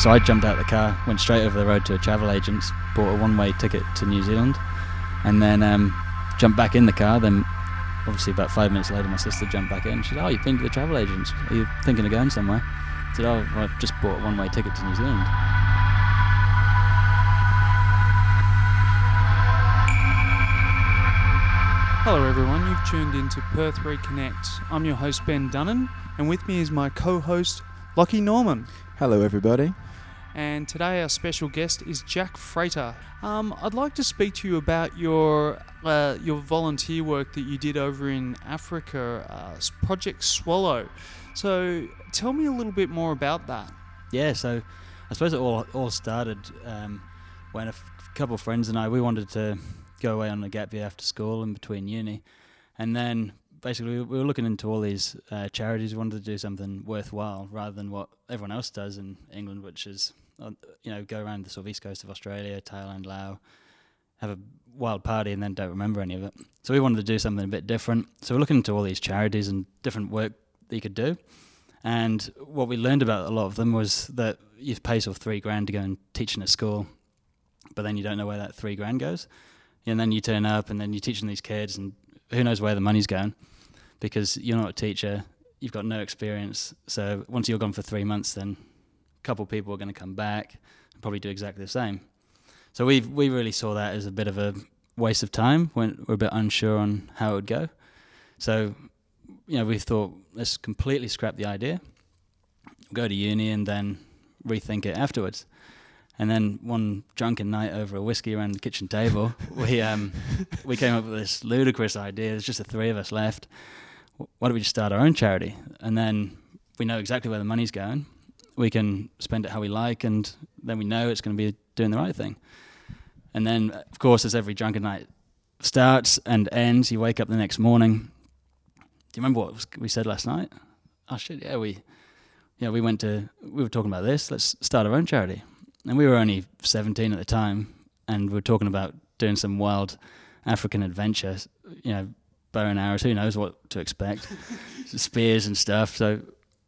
So I jumped out of the car, went straight over the road to a travel agent's, bought a one-way ticket to New Zealand, and then um, jumped back in the car. Then, obviously, about five minutes later, my sister jumped back in. She said, "Oh, you've been to the travel agents? Are you thinking of going somewhere?" I said, "Oh, I've just bought a one-way ticket to New Zealand." Hello, everyone. You've tuned into Perth Reconnect. I'm your host, Ben Dunnan, and with me is my co host, Lockie Norman. Hello, everybody. And today, our special guest is Jack Frater. Um, I'd like to speak to you about your uh, your volunteer work that you did over in Africa, uh, Project Swallow. So, tell me a little bit more about that. Yeah, so I suppose it all all started um, when a f- couple of friends and I we wanted to go away on a gap year after school in between uni, and then basically we were looking into all these uh, charities. We wanted to do something worthwhile rather than what everyone else does in England, which is uh, you know go around the sort of east coast of Australia, Thailand, Laos, have a wild party, and then don't remember any of it. So we wanted to do something a bit different. So we're looking into all these charities and different work that you could do. And what we learned about a lot of them was that you pay sort of three grand to go and teach in a school, but then you don't know where that three grand goes. And then you turn up and then you're teaching these kids, and who knows where the money's going because you're not a teacher, you've got no experience. So once you're gone for three months, then a couple of people are going to come back and probably do exactly the same. So we we really saw that as a bit of a waste of time when we're a bit unsure on how it would go. So you know, we thought let's completely scrap the idea, go to uni, and then rethink it afterwards. And then one drunken night over a whiskey around the kitchen table, we um, we came up with this ludicrous idea. There's just the three of us left. Why don't we just start our own charity? And then we know exactly where the money's going. We can spend it how we like, and then we know it's going to be doing the right thing. And then, of course, as every drunken night starts and ends, you wake up the next morning. Do you remember what we said last night? Oh shit! Yeah, we, yeah, we went to. We were talking about this. Let's start our own charity and we were only 17 at the time, and we were talking about doing some wild African adventure, you know, bow and arrows, who knows what to expect, spears and stuff. So,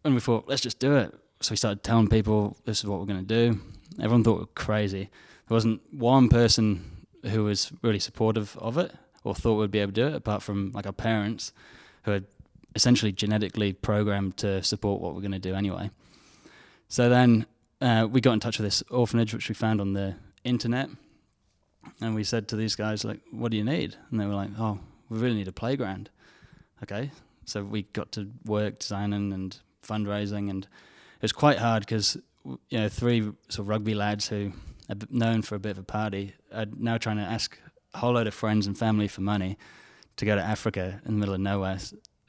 and we thought, let's just do it. So we started telling people this is what we're going to do. Everyone thought we were crazy. There wasn't one person who was really supportive of it or thought we'd be able to do it, apart from like our parents, who had essentially genetically programmed to support what we're going to do anyway. So then uh, we got in touch with this orphanage, which we found on the internet, and we said to these guys, like, "What do you need?" And they were like, "Oh, we really need a playground." Okay, so we got to work designing and fundraising, and it was quite hard because you know three sort of rugby lads who are known for a bit of a party are now trying to ask a whole load of friends and family for money to go to Africa in the middle of nowhere,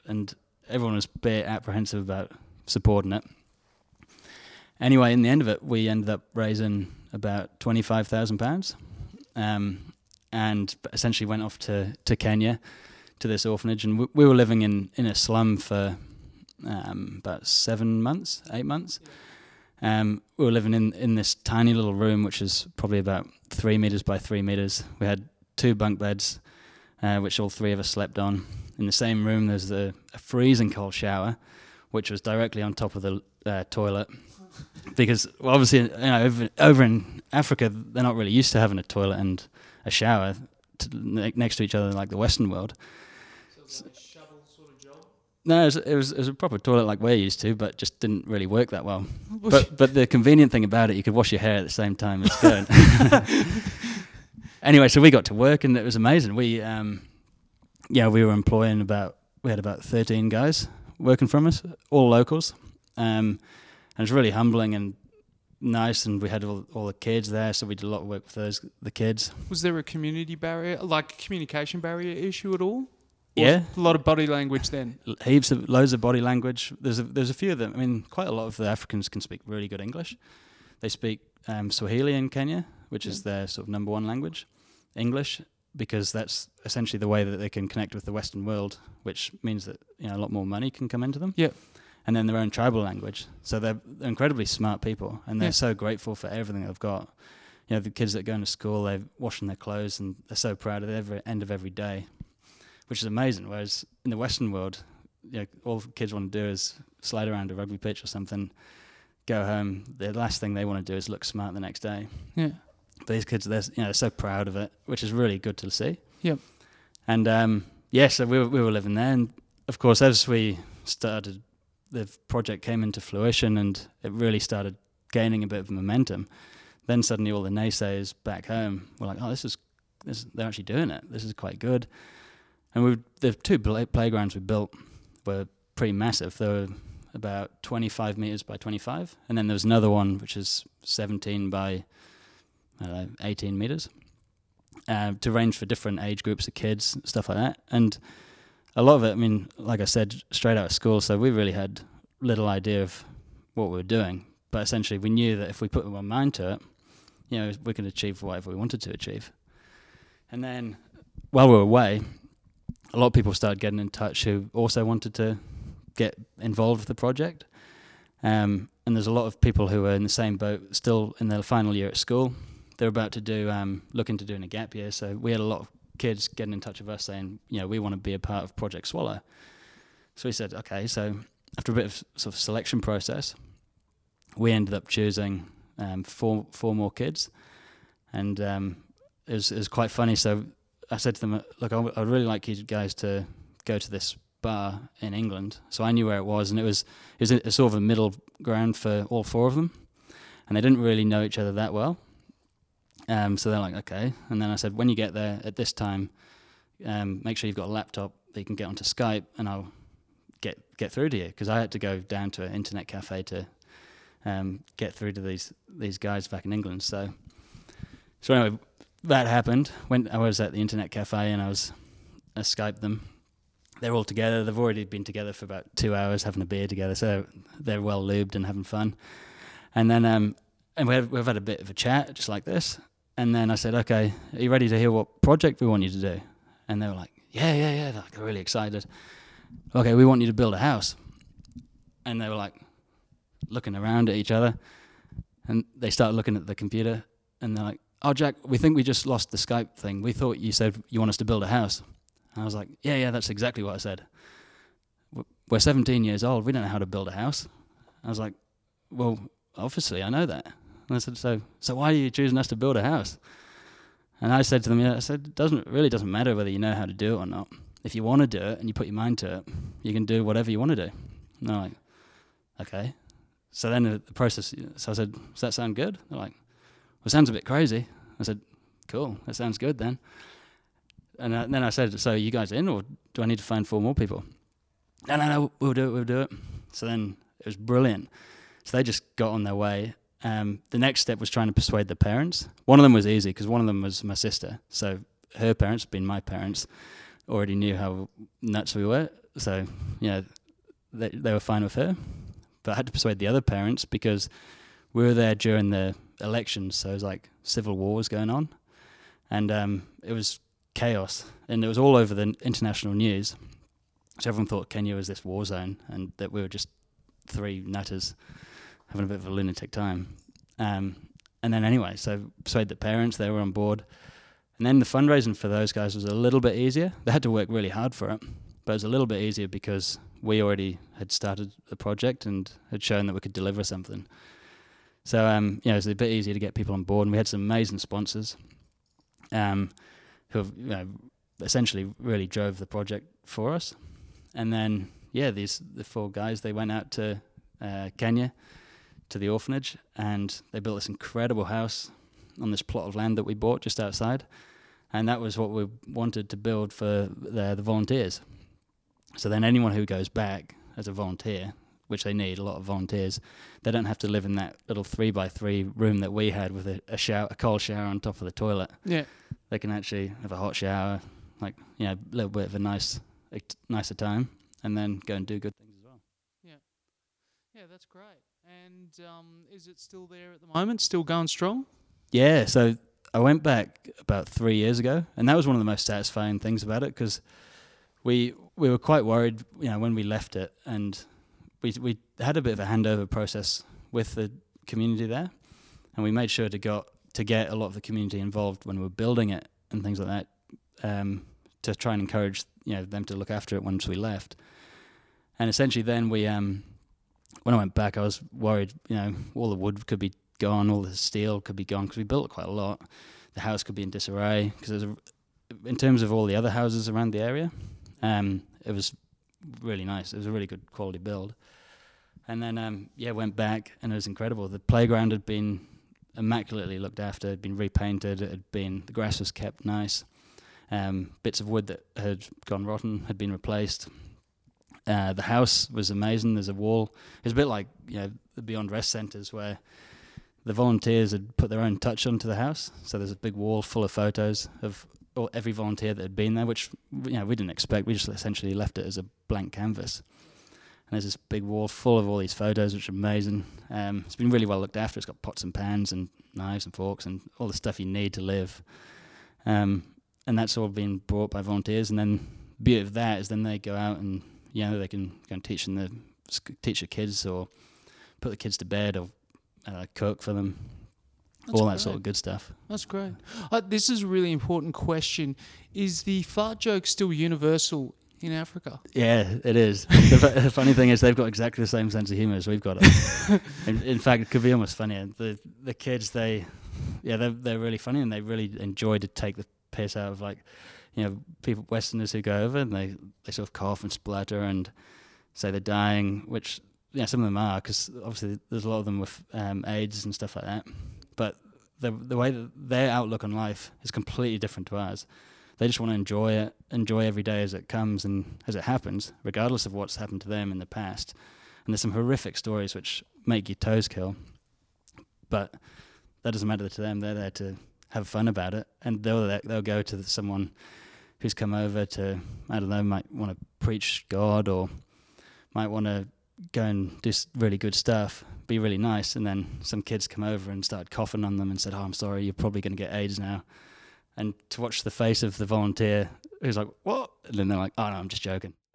and everyone was a bit apprehensive about supporting it. Anyway, in the end of it, we ended up raising about twenty five thousand pounds, um, and essentially went off to, to Kenya to this orphanage, and we, we were living in, in a slum for um, about seven months, eight months. Um, we were living in, in this tiny little room, which is probably about three meters by three meters. We had two bunk beds, uh, which all three of us slept on. In the same room, there's a, a freezing cold shower, which was directly on top of the uh, toilet because well, obviously you know over, over, in Africa they're not really used to having a toilet and a shower to, next to each other like the Western world. So like sort of no, it was, it was, it was a proper toilet like we're used to, but just didn't really work that well. but but the convenient thing about it, you could wash your hair at the same time as going. anyway, so we got to work and it was amazing. We um, yeah, we were employing about we had about thirteen guys working from us, all locals. Um, and it's really humbling and nice. And we had all, all the kids there, so we did a lot of work with those the kids. Was there a community barrier, like communication barrier issue at all? yeah, a lot of body language then. Heaps of loads of body language. There's a, there's a few of them. I mean, quite a lot of the Africans can speak really good English. They speak um, Swahili in Kenya, which yeah. is their sort of number one language, English, because that's essentially the way that they can connect with the Western world, which means that you know a lot more money can come into them. Yeah and then their own tribal language. So they're, they're incredibly smart people, and they're yeah. so grateful for everything they've got. You know, the kids that go into school, they're washing their clothes, and they're so proud at every end of every day, which is amazing. Whereas in the Western world, you know, all kids want to do is slide around a rugby pitch or something. go home, the last thing they want to do is look smart the next day. Yeah. But these kids, they're you know so proud of it, which is really good to see. Yep. And um, yeah, so we were, we were living there, and of course, as we started, the project came into fruition, and it really started gaining a bit of momentum. Then suddenly, all the naysayers back home were like, "Oh, this is, this they're actually doing it. This is quite good." And we the two play, playgrounds we built were pretty massive. They were about 25 meters by 25, and then there was another one which is 17 by know, 18 meters uh, to range for different age groups of kids, stuff like that. And a lot of it, I mean, like I said, straight out of school, so we really had little idea of what we were doing. But essentially, we knew that if we put our mind to it, you know, we could achieve whatever we wanted to achieve. And then, while we were away, a lot of people started getting in touch who also wanted to get involved with the project. Um, and there's a lot of people who are in the same boat, still in their final year at school. They're about to do, um, looking to doing a gap year. So we had a lot of kids getting in touch with us saying, you know, we want to be a part of Project Swallow. So we said, okay. So after a bit of sort of selection process, we ended up choosing um, four four more kids, and um, it was it was quite funny. So I said to them, look, I would really like you guys to go to this bar in England. So I knew where it was, and it was it was a, a sort of a middle ground for all four of them, and they didn't really know each other that well. Um, so they're like, okay. And then I said, when you get there at this time, um, make sure you've got a laptop that you can get onto Skype, and I'll get get through to you because I had to go down to an internet cafe to um, get through to these these guys back in England. So so anyway, that happened. When I was at the internet cafe and I was I Skyped them, they're all together. They've already been together for about two hours having a beer together, so they're well lubed and having fun. And then, um, and we have, we've had a bit of a chat, just like this. And then I said, "Okay, are you ready to hear what project we want you to do?" And they were like, "Yeah, yeah, yeah." They're like, really excited. Okay, we want you to build a house. And they were like looking around at each other, and they started looking at the computer, and they're like, "Oh, Jack, we think we just lost the Skype thing. We thought you said you want us to build a house." And I was like, yeah, yeah, that's exactly what I said. We're 17 years old. We don't know how to build a house. I was like, well, obviously I know that. And I said, so, so why are you choosing us to build a house? And I said to them, yeah, I said, it doesn't really doesn't matter whether you know how to do it or not. If you want to do it and you put your mind to it, you can do whatever you want to do. And they're like, okay. So then the process, so I said, does that sound good? They're like, well, it sounds a bit crazy. I said, cool, that sounds good then. And uh, then I said, "So you guys in, or do I need to find four more people?" No, no, no, we'll do it. We'll do it. So then it was brilliant. So they just got on their way. Um, the next step was trying to persuade the parents. One of them was easy because one of them was my sister. So her parents, being my parents, already knew how nuts we were. So you know, they they were fine with her. But I had to persuade the other parents because we were there during the elections. So it was like civil war was going on, and um, it was chaos, and it was all over the international news. So everyone thought Kenya was this war zone, and that we were just three nutters having a bit of a lunatic time. Um, and then anyway, so persuade the parents, they were on board. And then the fundraising for those guys was a little bit easier. They had to work really hard for it, but it was a little bit easier because we already had started the project and had shown that we could deliver something. So um, you know, it was a bit easier to get people on board, and we had some amazing sponsors. Um, who have, you know, essentially really drove the project for us. And then, yeah, these the four guys they went out to uh, Kenya to the orphanage and they built this incredible house on this plot of land that we bought just outside. And that was what we wanted to build for the, the volunteers. So then anyone who goes back as a volunteer, which they need a lot of volunteers, they don't have to live in that little three by three room that we had with a, a shower, a cold shower on top of the toilet. Yeah they can actually have a hot shower, like you know, a little bit of a nice, a t- nicer time, and then go and do good things as well. Yeah, yeah, that's great. And um, is it still there at the moment? Still going strong? Yeah. So I went back about three years ago, and that was one of the most satisfying things about it because we we were quite worried, you know, when we left it, and we we had a bit of a handover process with the community there, and we made sure to got to get a lot of the community involved when we were building it and things like that, um, to try and encourage you know them to look after it once we left. And essentially, then we um, when I went back, I was worried. You know, all the wood could be gone, all the steel could be gone because we built quite a lot. The house could be in disarray because in terms of all the other houses around the area, um, it was really nice. It was a really good quality build. And then um, yeah, went back and it was incredible. The playground had been immaculately looked after. It had been repainted. It had been the grass was kept nice. Um, bits of wood that had gone rotten had been replaced. Uh, the house was amazing. There's a wall. It's a bit like you know the Beyond Rest centres where the volunteers had put their own touch onto the house. So there's a big wall full of photos of all, every volunteer that had been there, which you know we didn't expect. We just essentially left it as a blank canvas. And there's this big wall full of all these photos, which are amazing. Um, it's been really well looked after. It's got pots and pans and knives and forks and all the stuff you need to live. Um, and that's all been brought by volunteers. And then the beauty of that is then they go out and you know they can go and teach them the teach the kids or put the kids to bed or uh, cook for them. That's all great. that sort of good stuff. That's great. Uh, this is a really important question. Is the fart joke still universal in Africa? Yeah, it is. the, fu- the funny thing is, they've got exactly the same sense of humour as we've got. It. in, in fact, it could be almost funnier. The the kids, they, yeah, they're they're really funny and they really enjoy to take the piss out of like, you know, people Westerners who go over and they they sort of cough and splutter and say they're dying, which yeah, some of them are because obviously there's a lot of them with um, AIDS and stuff like that. But the the way that their outlook on life is completely different to ours. They just want to enjoy it, enjoy every day as it comes and as it happens, regardless of what's happened to them in the past. And there's some horrific stories which make your toes curl, but that doesn't matter to them. They're there to have fun about it, and they'll they'll go to someone who's come over to I don't know might want to preach God or might want to go and do really good stuff, be really nice, and then some kids come over and start coughing on them and said, "Oh, I'm sorry, you're probably going to get AIDS now." And to watch the face of the volunteer who's like, "What?" and then they're like, "Oh no, I'm just joking."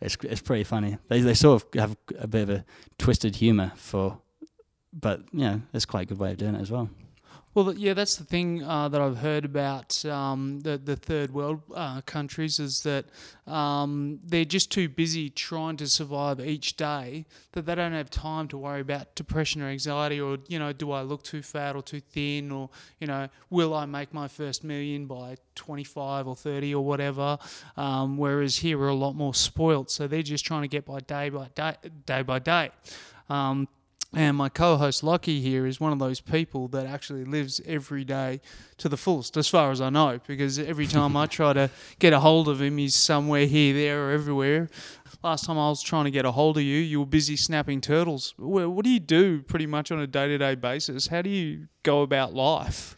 it's it's pretty funny. They they sort of have a bit of a twisted humour for, but you know, it's quite a good way of doing it as well. Well, yeah, that's the thing uh, that I've heard about um, the the third world uh, countries is that um, they're just too busy trying to survive each day that they don't have time to worry about depression or anxiety or you know, do I look too fat or too thin or you know, will I make my first million by 25 or 30 or whatever? Um, whereas here we're a lot more spoilt, so they're just trying to get by day by day, day by day. And my co host Lockie here is one of those people that actually lives every day to the fullest, as far as I know, because every time I try to get a hold of him, he's somewhere here, there, or everywhere. Last time I was trying to get a hold of you, you were busy snapping turtles. What do you do pretty much on a day to day basis? How do you go about life?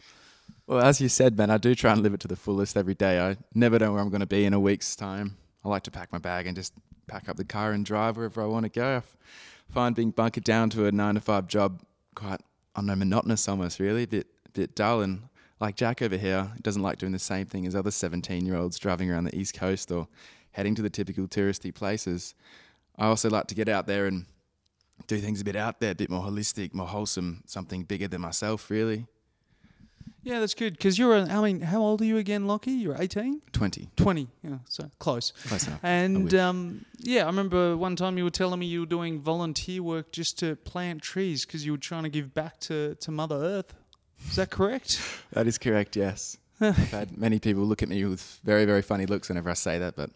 Well, as you said, Ben, I do try and live it to the fullest every day. I never know where I'm going to be in a week's time. I like to pack my bag and just pack up the car and drive wherever I want to go. Find being bunkered down to a nine to five job quite, I don't know, monotonous almost, really, a bit, bit dull. And like Jack over here, doesn't like doing the same thing as other 17 year olds driving around the East Coast or heading to the typical touristy places. I also like to get out there and do things a bit out there, a bit more holistic, more wholesome, something bigger than myself, really. Yeah, that's good. Because you're, a, I mean, how old are you again, Lockie? You're 18? 20. 20. Yeah, so close. Close enough. And um, yeah, I remember one time you were telling me you were doing volunteer work just to plant trees because you were trying to give back to, to Mother Earth. Is that correct? That is correct, yes. I've had many people look at me with very, very funny looks whenever I say that, but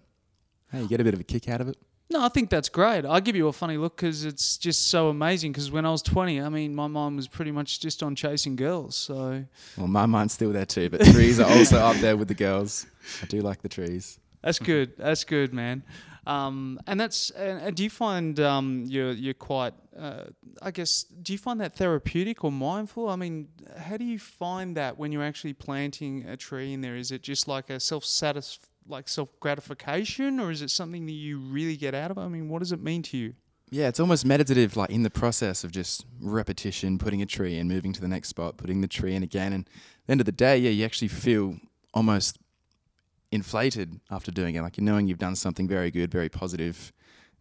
hey, you get a bit of a kick out of it. No, I think that's great. I give you a funny look because it's just so amazing. Because when I was 20, I mean, my mind was pretty much just on chasing girls. So Well, my mind's still there too, but trees are also up there with the girls. I do like the trees. that's good. That's good, man. Um, and that's and, and do you find um, you're you're quite uh, I guess do you find that therapeutic or mindful? I mean, how do you find that when you're actually planting a tree in there? Is it just like a self satis like self gratification, or is it something that you really get out of it? I mean, what does it mean to you? Yeah, it's almost meditative, like in the process of just repetition, putting a tree in, moving to the next spot, putting the tree in again. And at the end of the day, yeah, you actually feel almost inflated after doing it. Like you're knowing you've done something very good, very positive,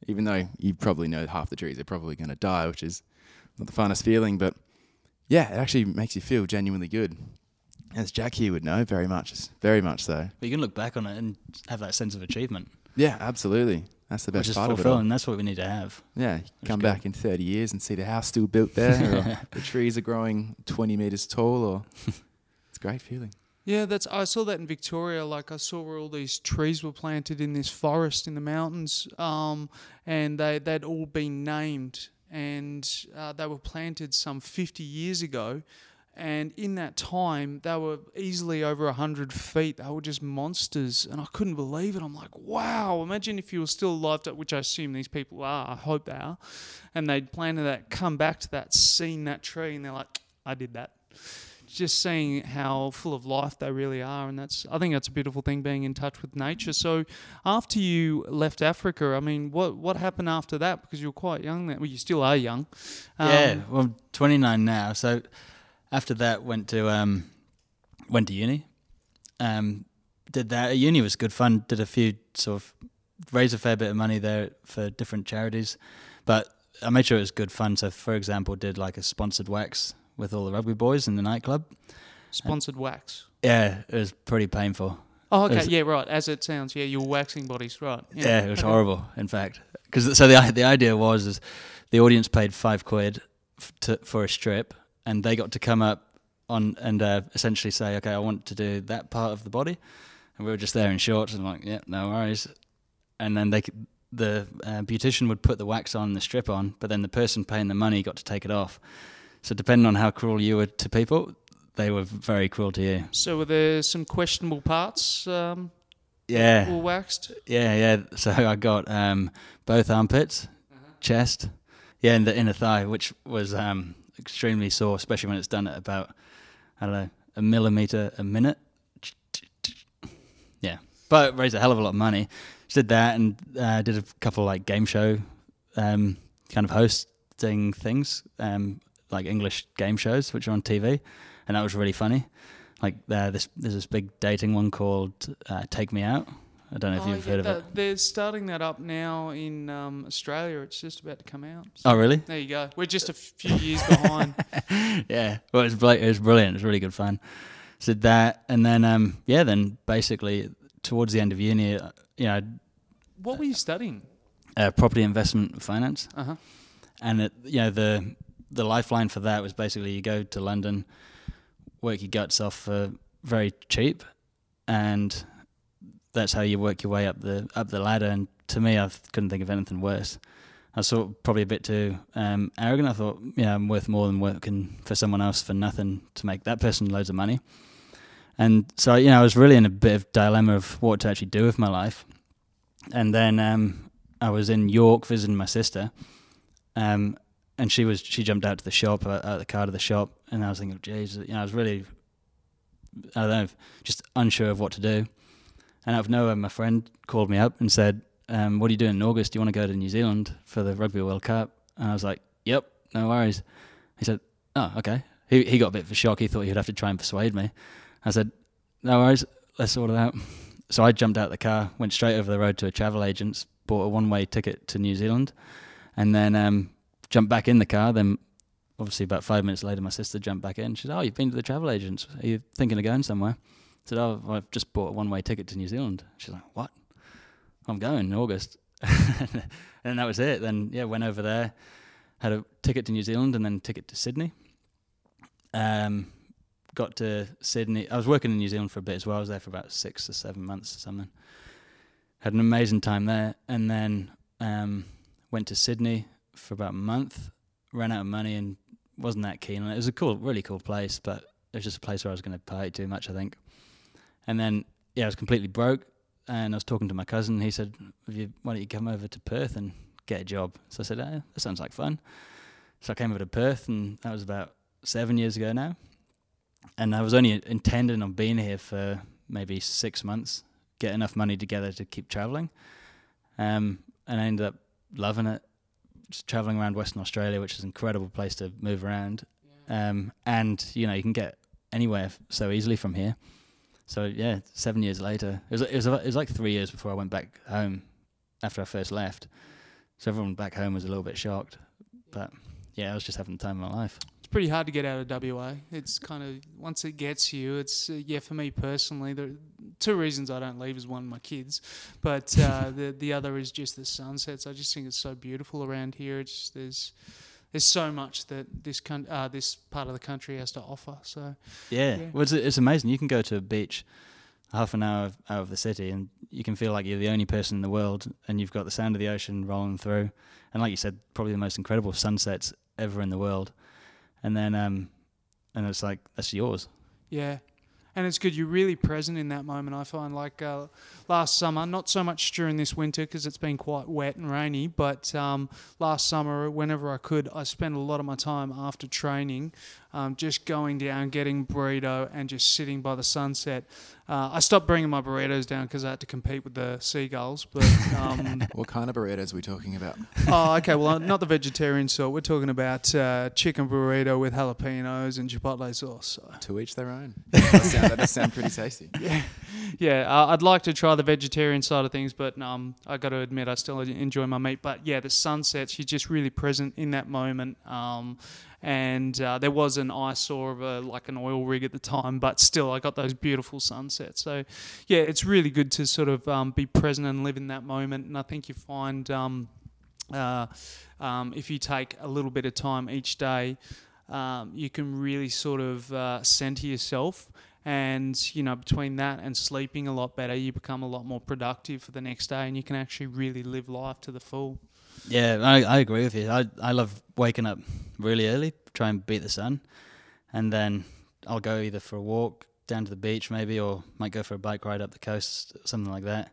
even though you probably know half the trees are probably going to die, which is not the funnest feeling. But yeah, it actually makes you feel genuinely good. As Jack here would know, very much, very much so. But you can look back on it and have that sense of achievement. Yeah, absolutely. That's the which best is part of it. all. fulfilling. That's what we need to have. Yeah, you That's come good. back in 30 years and see the house still built there, or the trees are growing 20 meters tall, or it's a great feeling. Yeah, that's. I saw that in Victoria. Like I saw where all these trees were planted in this forest in the mountains, um, and they they'd all been named, and uh, they were planted some fifty years ago. And in that time, they were easily over a hundred feet. They were just monsters, and I couldn't believe it. I'm like, wow! Imagine if you were still alive, which I assume these people are. I hope they are, and they'd planted that, come back to that, seen that tree, and they're like, I did that just seeing how full of life they really are, and that's I think that's a beautiful thing being in touch with nature. So, after you left Africa, I mean, what what happened after that? Because you were quite young then. Well, you still are young. Um, yeah, well, I'm 29 now. So after that, went to um, went to uni. Um, did that. Uni was good fun. Did a few sort of raised a fair bit of money there for different charities, but I made sure it was good fun. So, for example, did like a sponsored wax with all the rugby boys in the nightclub. Sponsored wax. Yeah, it was pretty painful. Oh, okay. was- Yeah, right. As it sounds. Yeah, you were waxing bodies, right? Yeah, it was okay. horrible. In fact, because so the the idea was is the audience paid five quid f- to, for a strip, and they got to come up on and uh, essentially say, okay, I want to do that part of the body, and we were just there in shorts and like, yeah, no worries. And then they c- the uh, beautician would put the wax on, the strip on, but then the person paying the money got to take it off. So depending on how cruel you were to people, they were very cruel to you. So, were there some questionable parts um, Yeah. were waxed? Yeah, yeah. So I got um, both armpits, chest, yeah, and the inner thigh, which was um, extremely sore, especially when it's done at about I don't know a millimeter a minute. Yeah, but raised a hell of a lot of money. Just did that and uh, did a couple like game show um, kind of hosting things, um, like English game shows, which are on TV, and that was really funny. Like uh, this, there's this big dating one called uh, Take Me Out. I don't know if Oh, you've yeah, heard of it. They're starting that up now in um, Australia. It's just about to come out. So Oh, really? There you go. We're just a few years behind. yeah. Well, it was, it was brilliant. It was really good fun. So did that, and then um, yeah, then basically towards the end of uni, uh, you know, What were you studying? uh, property investment finance, Uh huh. and it, you know the the lifeline for that was basically you go to London, work your guts off for very cheap, and that's how you work your way up the up the ladder. And to me, I couldn't think of anything worse. I was probably a bit too um, arrogant. I thought, yeah, I'm worth more than working for someone else for nothing to make that person loads of money. And so, you know, I was really in a bit of dilemma of what to actually do with my life. And then um, I was in York visiting my sister, um, and she was she jumped out to the shop, out out the car to the shop, and I was thinking, geez, you know, I was really, I don't know, just unsure of what to do. And out of nowhere, my friend called me up and said, um, "What are you doing in August? Do you want to go to New Zealand for the Rugby World Cup?" And I was like, "Yep, no worries." He said, "Oh, okay." He he got a bit of a shock. He thought he'd have to try and persuade me. I said, "No worries, let's sort it out." So I jumped out the car, went straight over the road to a travel agent's, bought a one-way ticket to New Zealand, and then um, jumped back in the car. Then, obviously, about five minutes later, my sister jumped back in. She said, "Oh, you've been to the travel agents? Are you thinking of going somewhere?" Said, "Oh, I've just bought a one-way ticket to New Zealand." She's like, "What?" I'm going in August, and that was it. Then yeah, went over there, had a ticket to New Zealand, and then ticket to Sydney. Um, got to Sydney. I was working in New Zealand for a bit as well. I was there for about six or seven months or something. Had an amazing time there, and then um, went to Sydney for about a month. Ran out of money and wasn't that keen on it. It was a cool, really cool place, but it was just a place where I was going to party too much, I think. And then yeah, I was completely broke, and I was talking to my cousin. He said, "Have you, "Why don't you come over to Perth and get a job?" So I said, eh, "That sounds like fun." So I came over to Perth, and that was about seven years ago now. And I was only intending on being here for maybe six months, get enough money together to keep traveling. Um, and I ended up loving it, just traveling around Western Australia, which is an incredible place to move around. Um, and you know you can get anywhere f- so easily from here. So yeah, seven years later, it was it was, it was like three years before I went back home after I first left. So everyone back home was a little bit shocked, but yeah, I was just having the time of my life. It's pretty hard to get out of WA. It's kind of once it gets you, it's uh, yeah. For me personally, there are two reasons I don't leave is one my kids, but uh, the the other is just the sunsets. I just think it's so beautiful around here. It's there's there's so much that this con- uh, this part of the country has to offer. So Yeah, Yeah. Well, it's, it's amazing. You can go to a beach half an hour out of the city, and you can feel like you're the only person in the world, and you've got the sound of the ocean rolling through, and like you said, probably the most incredible sunsets ever in the world. And then, um, and it's like that's yours. Yeah. And it's good. You're really present in that moment. I find like uh, last summer, not so much during this winter because it's been quite wet and rainy, but um, last summer, whenever I could, I spent a lot of my time after training um, just going down, getting burrito, and just sitting by the sunset. Uh, I stopped bringing my burritos down because I had to compete with the seagulls. But um, What kind of burritos are we talking about? oh, okay. Well, not the vegetarian sort. We're talking about uh, chicken burrito with jalapenos and chipotle sauce. So. To each their own. That does sound, that does sound pretty tasty. Yeah, uh, I'd like to try the vegetarian side of things, but um, I got to admit I still enjoy my meat. But yeah, the sunsets, you're just really present in that moment. Um, and uh, there was an eyesore of a, like an oil rig at the time, but still I got those beautiful sunsets. So yeah, it's really good to sort of um, be present and live in that moment. And I think you find um, uh, um, if you take a little bit of time each day, um, you can really sort of uh, center yourself. And you know, between that and sleeping a lot better, you become a lot more productive for the next day, and you can actually really live life to the full. Yeah, I, I agree with you. I I love waking up really early, try and beat the sun, and then I'll go either for a walk down to the beach maybe, or might go for a bike ride up the coast, something like that,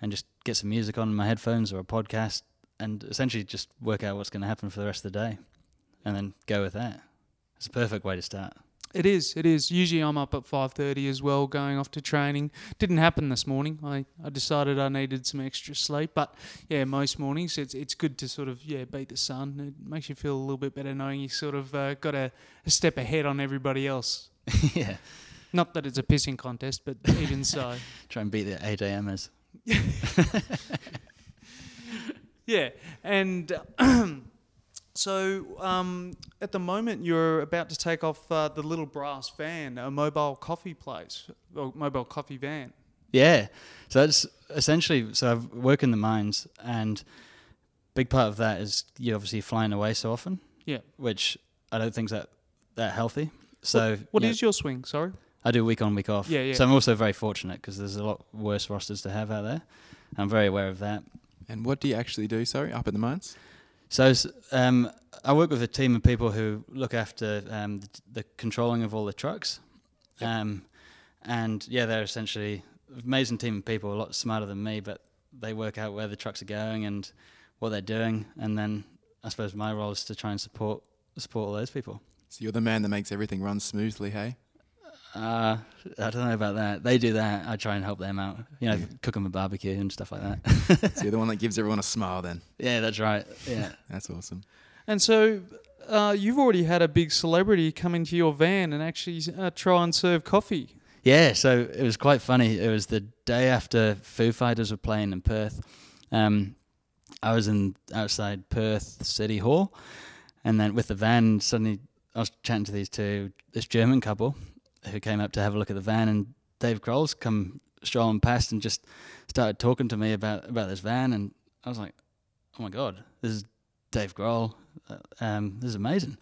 and just get some music on my headphones or a podcast, and essentially just work out what's going to happen for the rest of the day, and then go with that. It's a perfect way to start. It is. It is. Usually I'm up at 5:30 as well, going off to training. Didn't happen this morning. I, I decided I needed some extra sleep, but yeah, most mornings it's it's good to sort of yeah beat the sun. It makes you feel a little bit better knowing you sort of uh, got a, a step ahead on everybody else. yeah, Not that it's a pissing contest, but even so. try and beat the 8 a.m.ers. Yeah, and so um, at the moment you're about to take off uh, the little brass van, a mobile coffee place, or mobile coffee van. Yeah. So that's essentially so I work in the mines and big part of that is you're obviously flying away so often. Yeah. Which I don't think's that that healthy. So What yeah, is your swing? Sorry. I do week on week off. Yeah, yeah. So I'm also very fortunate because there's a lot worse rosters to have out there. I'm very aware of that. And what do you actually do, sorry, up at the mines? So um, I work with a team of people who look after um, the, the controlling of all the trucks, Yep. um, and yeah, they're essentially an amazing team of people, a lot smarter than me, but they work out where the trucks are going and what they're doing, and then I suppose my role is to try and support support all those people. So you're the man that makes everything run smoothly, hey? Uh, I don't know about that. They do that. I try and help them out. You know, Yeah. cook them a barbecue and stuff like that. So you're the one that gives everyone a smile then. yeah, that's right. Yeah. That's awesome. And so uh, you've already had a big celebrity come into your van and actually uh, try and serve coffee. Yeah, so it was quite funny. It was the day after Foo Fighters were playing in Perth. Um, I was in outside Perth City Hall, and then with the van, suddenly I was chatting to these two, this German couple, who came up to have a look at the van, and Dave Grohl's come strolling past and just started talking to me about about this van, and I was like, "Oh my god, this is Dave Grohl. Uh, Um, this is amazing."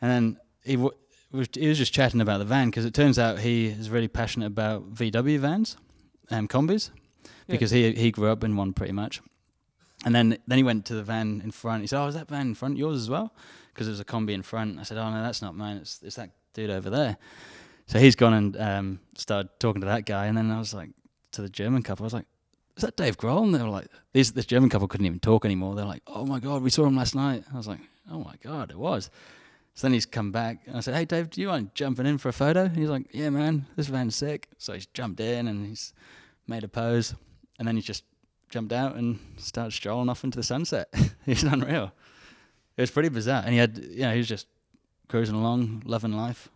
And then he w- was he was just chatting about the van because it turns out he is really passionate about VW vans, um, combis, Yeah. because he he grew up in one pretty much. And then then he went to the van in front. He said, "Oh, is that van in front yours as well?" Because there was a combi in front. I said, "Oh no, that's not mine. It's it's that dude over there." So he's gone and um, started talking to that guy, and then I was like to the German couple, I was like, "Is that Dave Grohl?" And they were like, "These this German couple couldn't even talk anymore." They're like, "Oh my god, we saw him last night." I was like, "Oh my god, it was." So then he's come back, and I said, "Hey Dave, do you mind jumping in for a photo?" And he's like, "Yeah, man, this van's sick." So he's jumped in and he's made a pose, and then he just jumped out and started strolling off into the sunset. He's unreal. It was pretty bizarre, and he had, you know, he was just cruising along, loving life.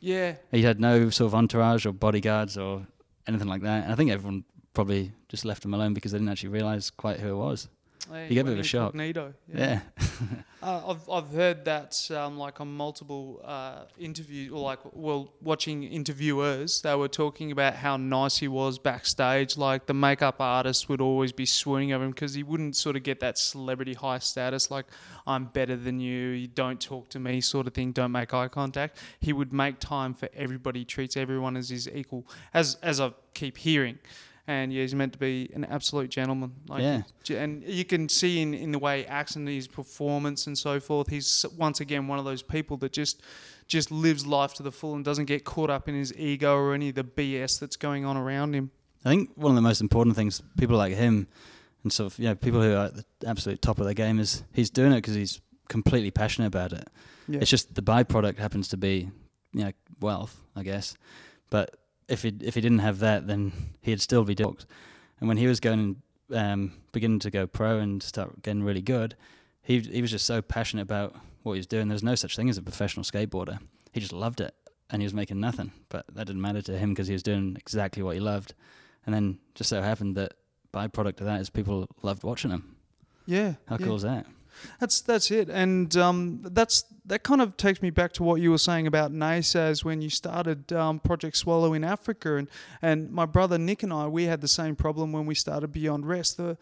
Yeah. He had no sort of entourage or bodyguards or anything like that. And I think everyone probably just left him alone because they didn't actually realise quite who it was. Hey, You get a bit of a shock. incognito, Yeah. Uh, I've I've heard that um, like on multiple uh, interview or like well watching interviewers they were talking about how nice he was backstage. Like the makeup artist would always be swooning over him because he wouldn't sort of get that celebrity high status like I'm better than you, you don't talk to me sort of thing, don't make eye contact. He would make time for everybody, treats everyone as his equal, as as I keep hearing and yeah, he's meant to be an absolute gentleman. Like, Yeah. and you can see in, in the way he acts and his performance and so forth. He's once again one of those people that just just lives life to the full and doesn't get caught up in his ego or any of the BS that's going on around him. I think one of the most important things, people like him, and sort of you know people who are at the absolute top of their game, is he's doing it because he's completely passionate about it. Yeah. It's just the byproduct happens to be, you know, wealth, I guess. But if he if he didn't have that, then he'd still be docked. And when he was going, um, beginning to go pro and start getting really good, he he was just so passionate about what he was doing. There's no such thing as a professional skateboarder. He just loved it, and he was making nothing. But that didn't matter to him because he was doing exactly what he loved. And then just so happened that byproduct of that is people loved watching him. Yeah. How yeah. cool is that? That's that's it, and um, that's that kind of takes me back to what you were saying about NASAS when you started um, Project Swallow in Africa, and and my brother Nick and I we had the same problem when we started Beyond Rest. The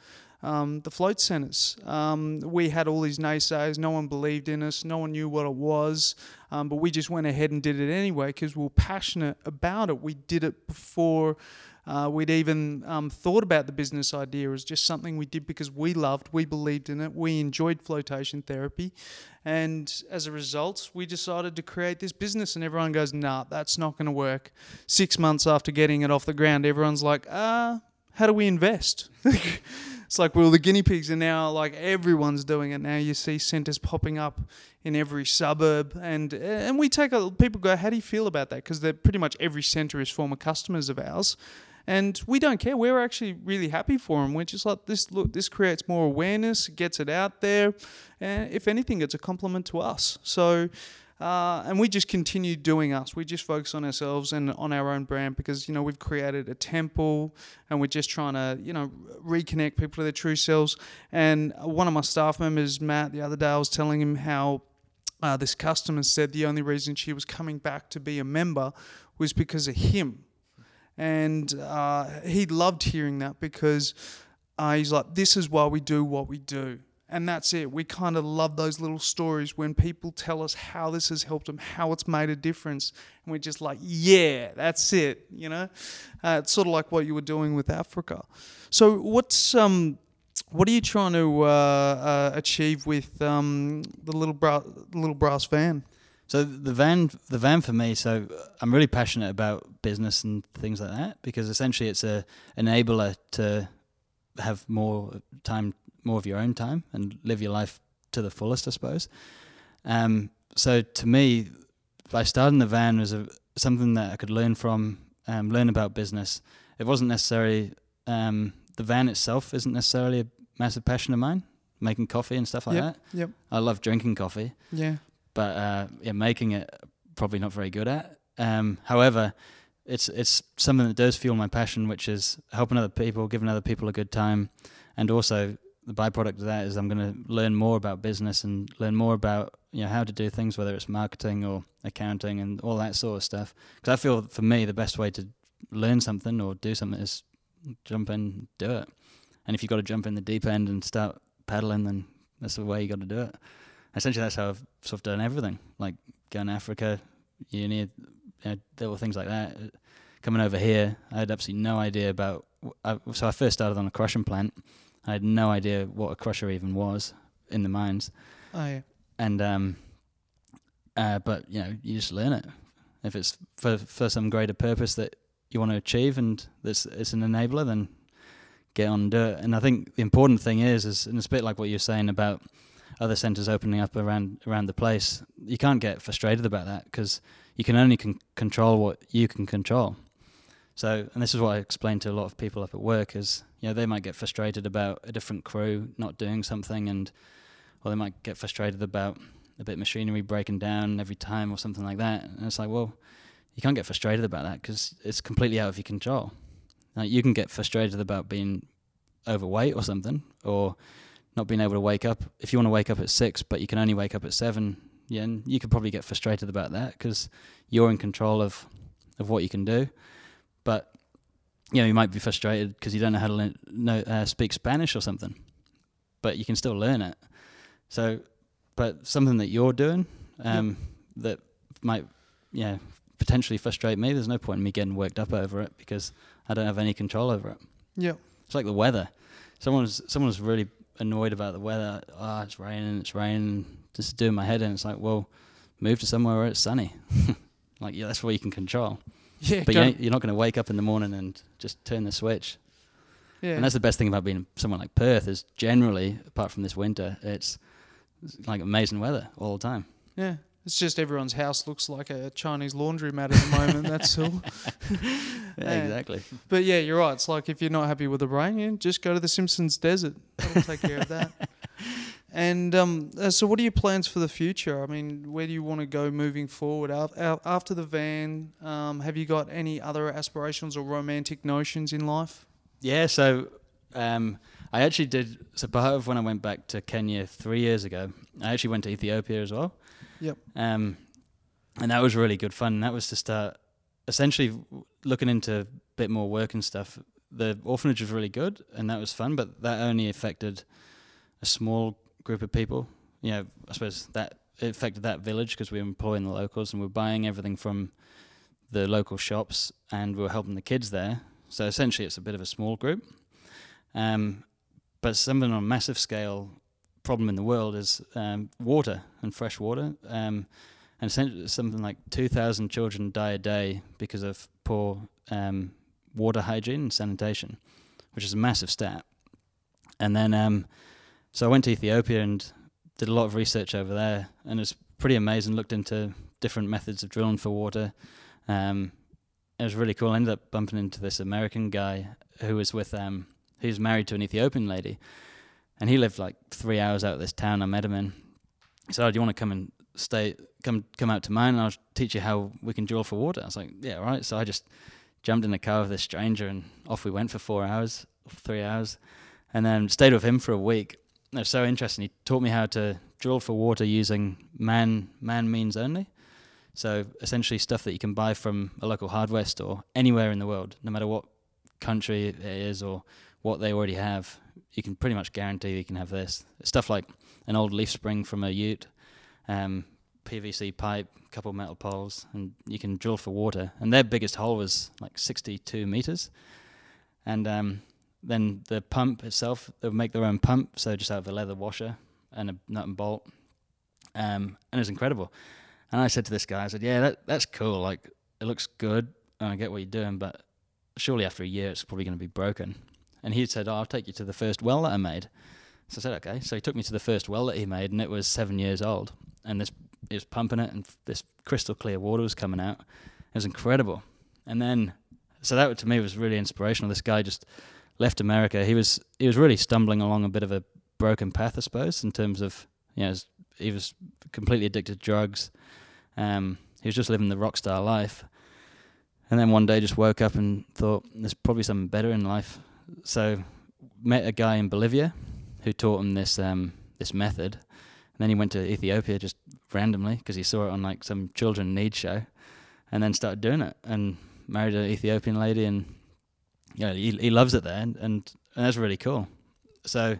um, the float centers. Um, we had all these naysayers. No one believed in us. No one knew what it was. Um, but we just went ahead and did it anyway because we were passionate about it. We did it before uh, we'd even um, thought about the business idea as just something we did because we loved, we believed in it, we enjoyed flotation therapy. And as a result, we decided to create this business. And everyone goes, nah, that's not going to work. Six months after getting it off the ground, everyone's like, ah, how do we invest? it's like, well, the guinea pigs are now like everyone's doing it now. You see centers popping up in every suburb, and and we take a people go, how do you feel about that? Because they're pretty much every center is former customers of ours, and we don't care. We're actually really happy for them. We're just like this. Look, this creates more awareness, gets it out there, and if anything, it's a compliment to us. So. Uh, and we just continue doing us. We just focus on ourselves and on our own brand because you know we've created a temple, and we're just trying to you know reconnect people to their true selves. And one of my staff members, Matt, the other day, I was telling him how uh, this customer said the only reason she was coming back to be a member was because of him, and uh, he loved hearing that because uh, he's like, this is why we do what we do. And that's it. We kind of love those little stories when people tell us how this has helped them, how it's made a difference. And we're just like, yeah, that's it. You know, uh, it's sort of like what you were doing with Africa. So, what's um, what are you trying to uh, uh, achieve with um, the little bra- little brass van? So the van, the van for me. So I'm really passionate about business and things like that because essentially it's a enabler to have more time, more of your own time, and live your life to the fullest, I suppose. Um, so to me, by starting the van was a, something that I could learn from, um, learn about business. It wasn't necessarily um, the van itself isn't necessarily a massive passion of mine, making coffee and stuff like Yep, that. yep. I love drinking coffee Yeah, but uh, yeah, making it probably not very good at. Um, however, it's it's something that does fuel my passion, which is helping other people, giving other people a good time, and also the byproduct of that is I'm going to learn more about business and learn more about you know how to do things, whether it's marketing or accounting and all that sort of stuff. Because I feel for me the best way to learn something or do something is jump in, do it. And if you've got to jump in the deep end and start paddling, then that's the way you got to do it essentially that's how I've sort of done everything. Like going to Africa, uni, you know, little things like that. Coming over here, I had absolutely no idea about. I, so I first started on a crushing plant. I had no idea what a crusher even was in the mines, oh yeah, and um, uh, but you know, you just learn it. If it's for for some greater purpose that you want to achieve, and this it's an enabler, then get on and do it. And I think the important thing is, is and it's a bit like what you're saying about other centres opening up around around the place. You can't get frustrated about that because you can only con- control what you can control. So, and this is what I explain to a lot of people up at work: is you know they might get frustrated about a different crew not doing something, and or they might get frustrated about a bit of machinery breaking down every time or something like that. And it's like, well, you can't get frustrated about that because it's completely out of your control. Like you can get frustrated about being overweight or something, or not being able to wake up. If you want to wake up at six, but you can only wake up at seven, yeah, and you could probably get frustrated about that because you're in control of of what you can do. But you know, you might be frustrated because you don't know how to learn, know, uh, speak Spanish or something, but you can still learn it. So, but something that you're doing um, that might, yeah, potentially frustrate me. There's no point in me getting worked up over it because I don't have any control over it. Yeah. It's like the weather. Someone's someone's really annoyed about the weather. Oh, it's raining, it's raining. Just doing my head in. It's like, well, move to somewhere where it's sunny. like, yeah, that's what you can control. Yeah. But you ain't- you're not going to wake up in the morning and just turn the switch. yeah. And that's the best thing about being somewhere like Perth is generally, apart from this winter, it's, it's like amazing weather all the time. Yeah. It's just everyone's house looks like a Chinese laundromat at the moment. That's all. Yeah, exactly. But yeah, you're right. It's like if you're not happy with the rain, you just go to the Simpsons Desert. That'll take care of that. And um, uh, so, what are your plans for the future? I mean, where do you want to go moving forward? Af- af- After the van, um, have you got any other aspirations or romantic notions in life? Yeah, so um, I actually did. So part of when I went back to Kenya three years ago, I actually went to Ethiopia as well. Yep. Um, and that was really good fun. That was to start essentially looking into a bit more work and stuff. The orphanage was really good, and that was fun, but that only affected a small group of people. You know, I suppose that it affected that village because we were employing the locals and we we're buying everything from the local shops and we were helping the kids there. So essentially, it's a bit of a small group. Um, but something on a massive scale problem in the world is um, water and fresh water. Um, and essentially something like 2,000 children die a day because of poor um, water hygiene and sanitation, which is a massive stat. And then, um, so I went to Ethiopia and did a lot of research over there, and it's pretty amazing. Looked into different methods of drilling for water. Um, it was really cool. I ended up bumping into this American guy who was with um, was married to an Ethiopian lady, and he lived like three hours out of this town I met him in. He said, oh, "Do you want to come and stay? Come come out to mine, and I'll teach you how we can drill for water." I was like, "Yeah, right." So I just jumped in the car with this stranger, and off we went for four hours, three hours, and then stayed with him for a week. It was so interesting. He taught me how to drill for water using man man means only. So essentially, stuff that you can buy from a local hardware store anywhere in the world, no matter what country it is or what they already have, you can pretty much guarantee you can have this stuff like an old leaf spring from a Ute, um, PVC pipe, couple metal poles, and you can drill for water. And their biggest hole was like 62 meters, and um, then the pump itself, they'll make their own pump, so just out of a leather washer and a nut and bolt, um, and it was incredible. And I said to this guy, I said, "Yeah, that that's cool. Like, it looks good, and I get what you're doing, but surely after a year, it's probably going to be broken." And he said, oh, "I'll take you to the first well that I made." So I said, "Okay." So he took me to the first well that he made, and it was seven years old, and this it was pumping it, and this crystal clear water was coming out. It was incredible. And then, so that to me was really inspirational. This guy just left America. He was he was really stumbling along a bit of a broken path, I suppose, in terms of you know he was completely addicted to drugs. Um, he was just living the rock star life, and then one day just woke up and thought there's probably something better in life. So met a guy in Bolivia who taught him this um, this method, and then he went to Ethiopia just randomly because he saw it on like some children need show, and then started doing it and married an Ethiopian lady and yeah, he he loves it there, and, and and that's really cool. So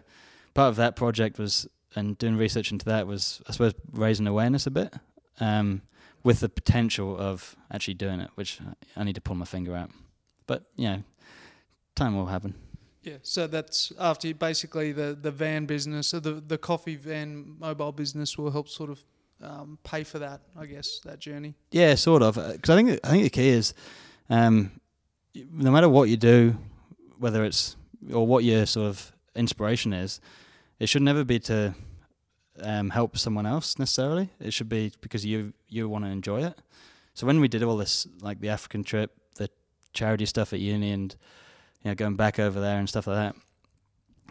part of that project was and doing research into that was I suppose raising awareness a bit, um, with the potential of actually doing it, which I need to pull my finger out. But you know, time will happen. Yeah, so that's after you basically the, the van business, so the the coffee van mobile business will help sort of um, pay for that, I guess, that journey. Yeah, sort of. Because I think I think the key is, um, no matter what you do, whether it's or what your sort of inspiration is, it should never be to um, help someone else necessarily. It should be because you you want to enjoy it. So when we did all this, like the African trip, the charity stuff at uni, and you know going back over there and stuff like that,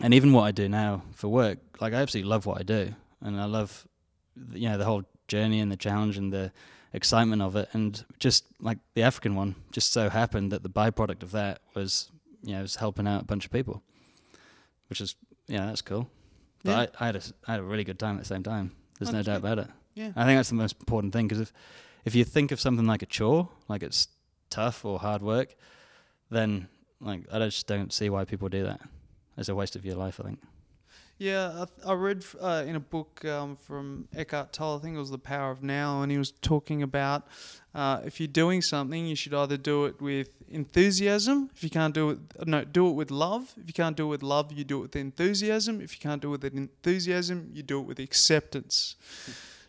and even what I do now for work, like I absolutely love what I do, and I love you know the whole journey and the challenge and the excitement of it and just like the African one just so happened that the byproduct of that was you know was helping out a bunch of people which is yeah that's cool But Yeah. I, I had a I had a really good time at the same time. There's no doubt about it. Yeah. I think that's the most important thing because if if you think of something like a chore, like it's tough or hard work, then like I just don't see why people do that. It's a waste of your life, I think. Yeah, I, I read uh, in a book um, from Eckhart Tolle, I think it was The Power of Now, and he was talking about uh, if you're doing something, you should either do it with enthusiasm. If you can't do it, no, do it with love. If you can't do it with love, you do it with enthusiasm. If you can't do it with enthusiasm, you do it with acceptance.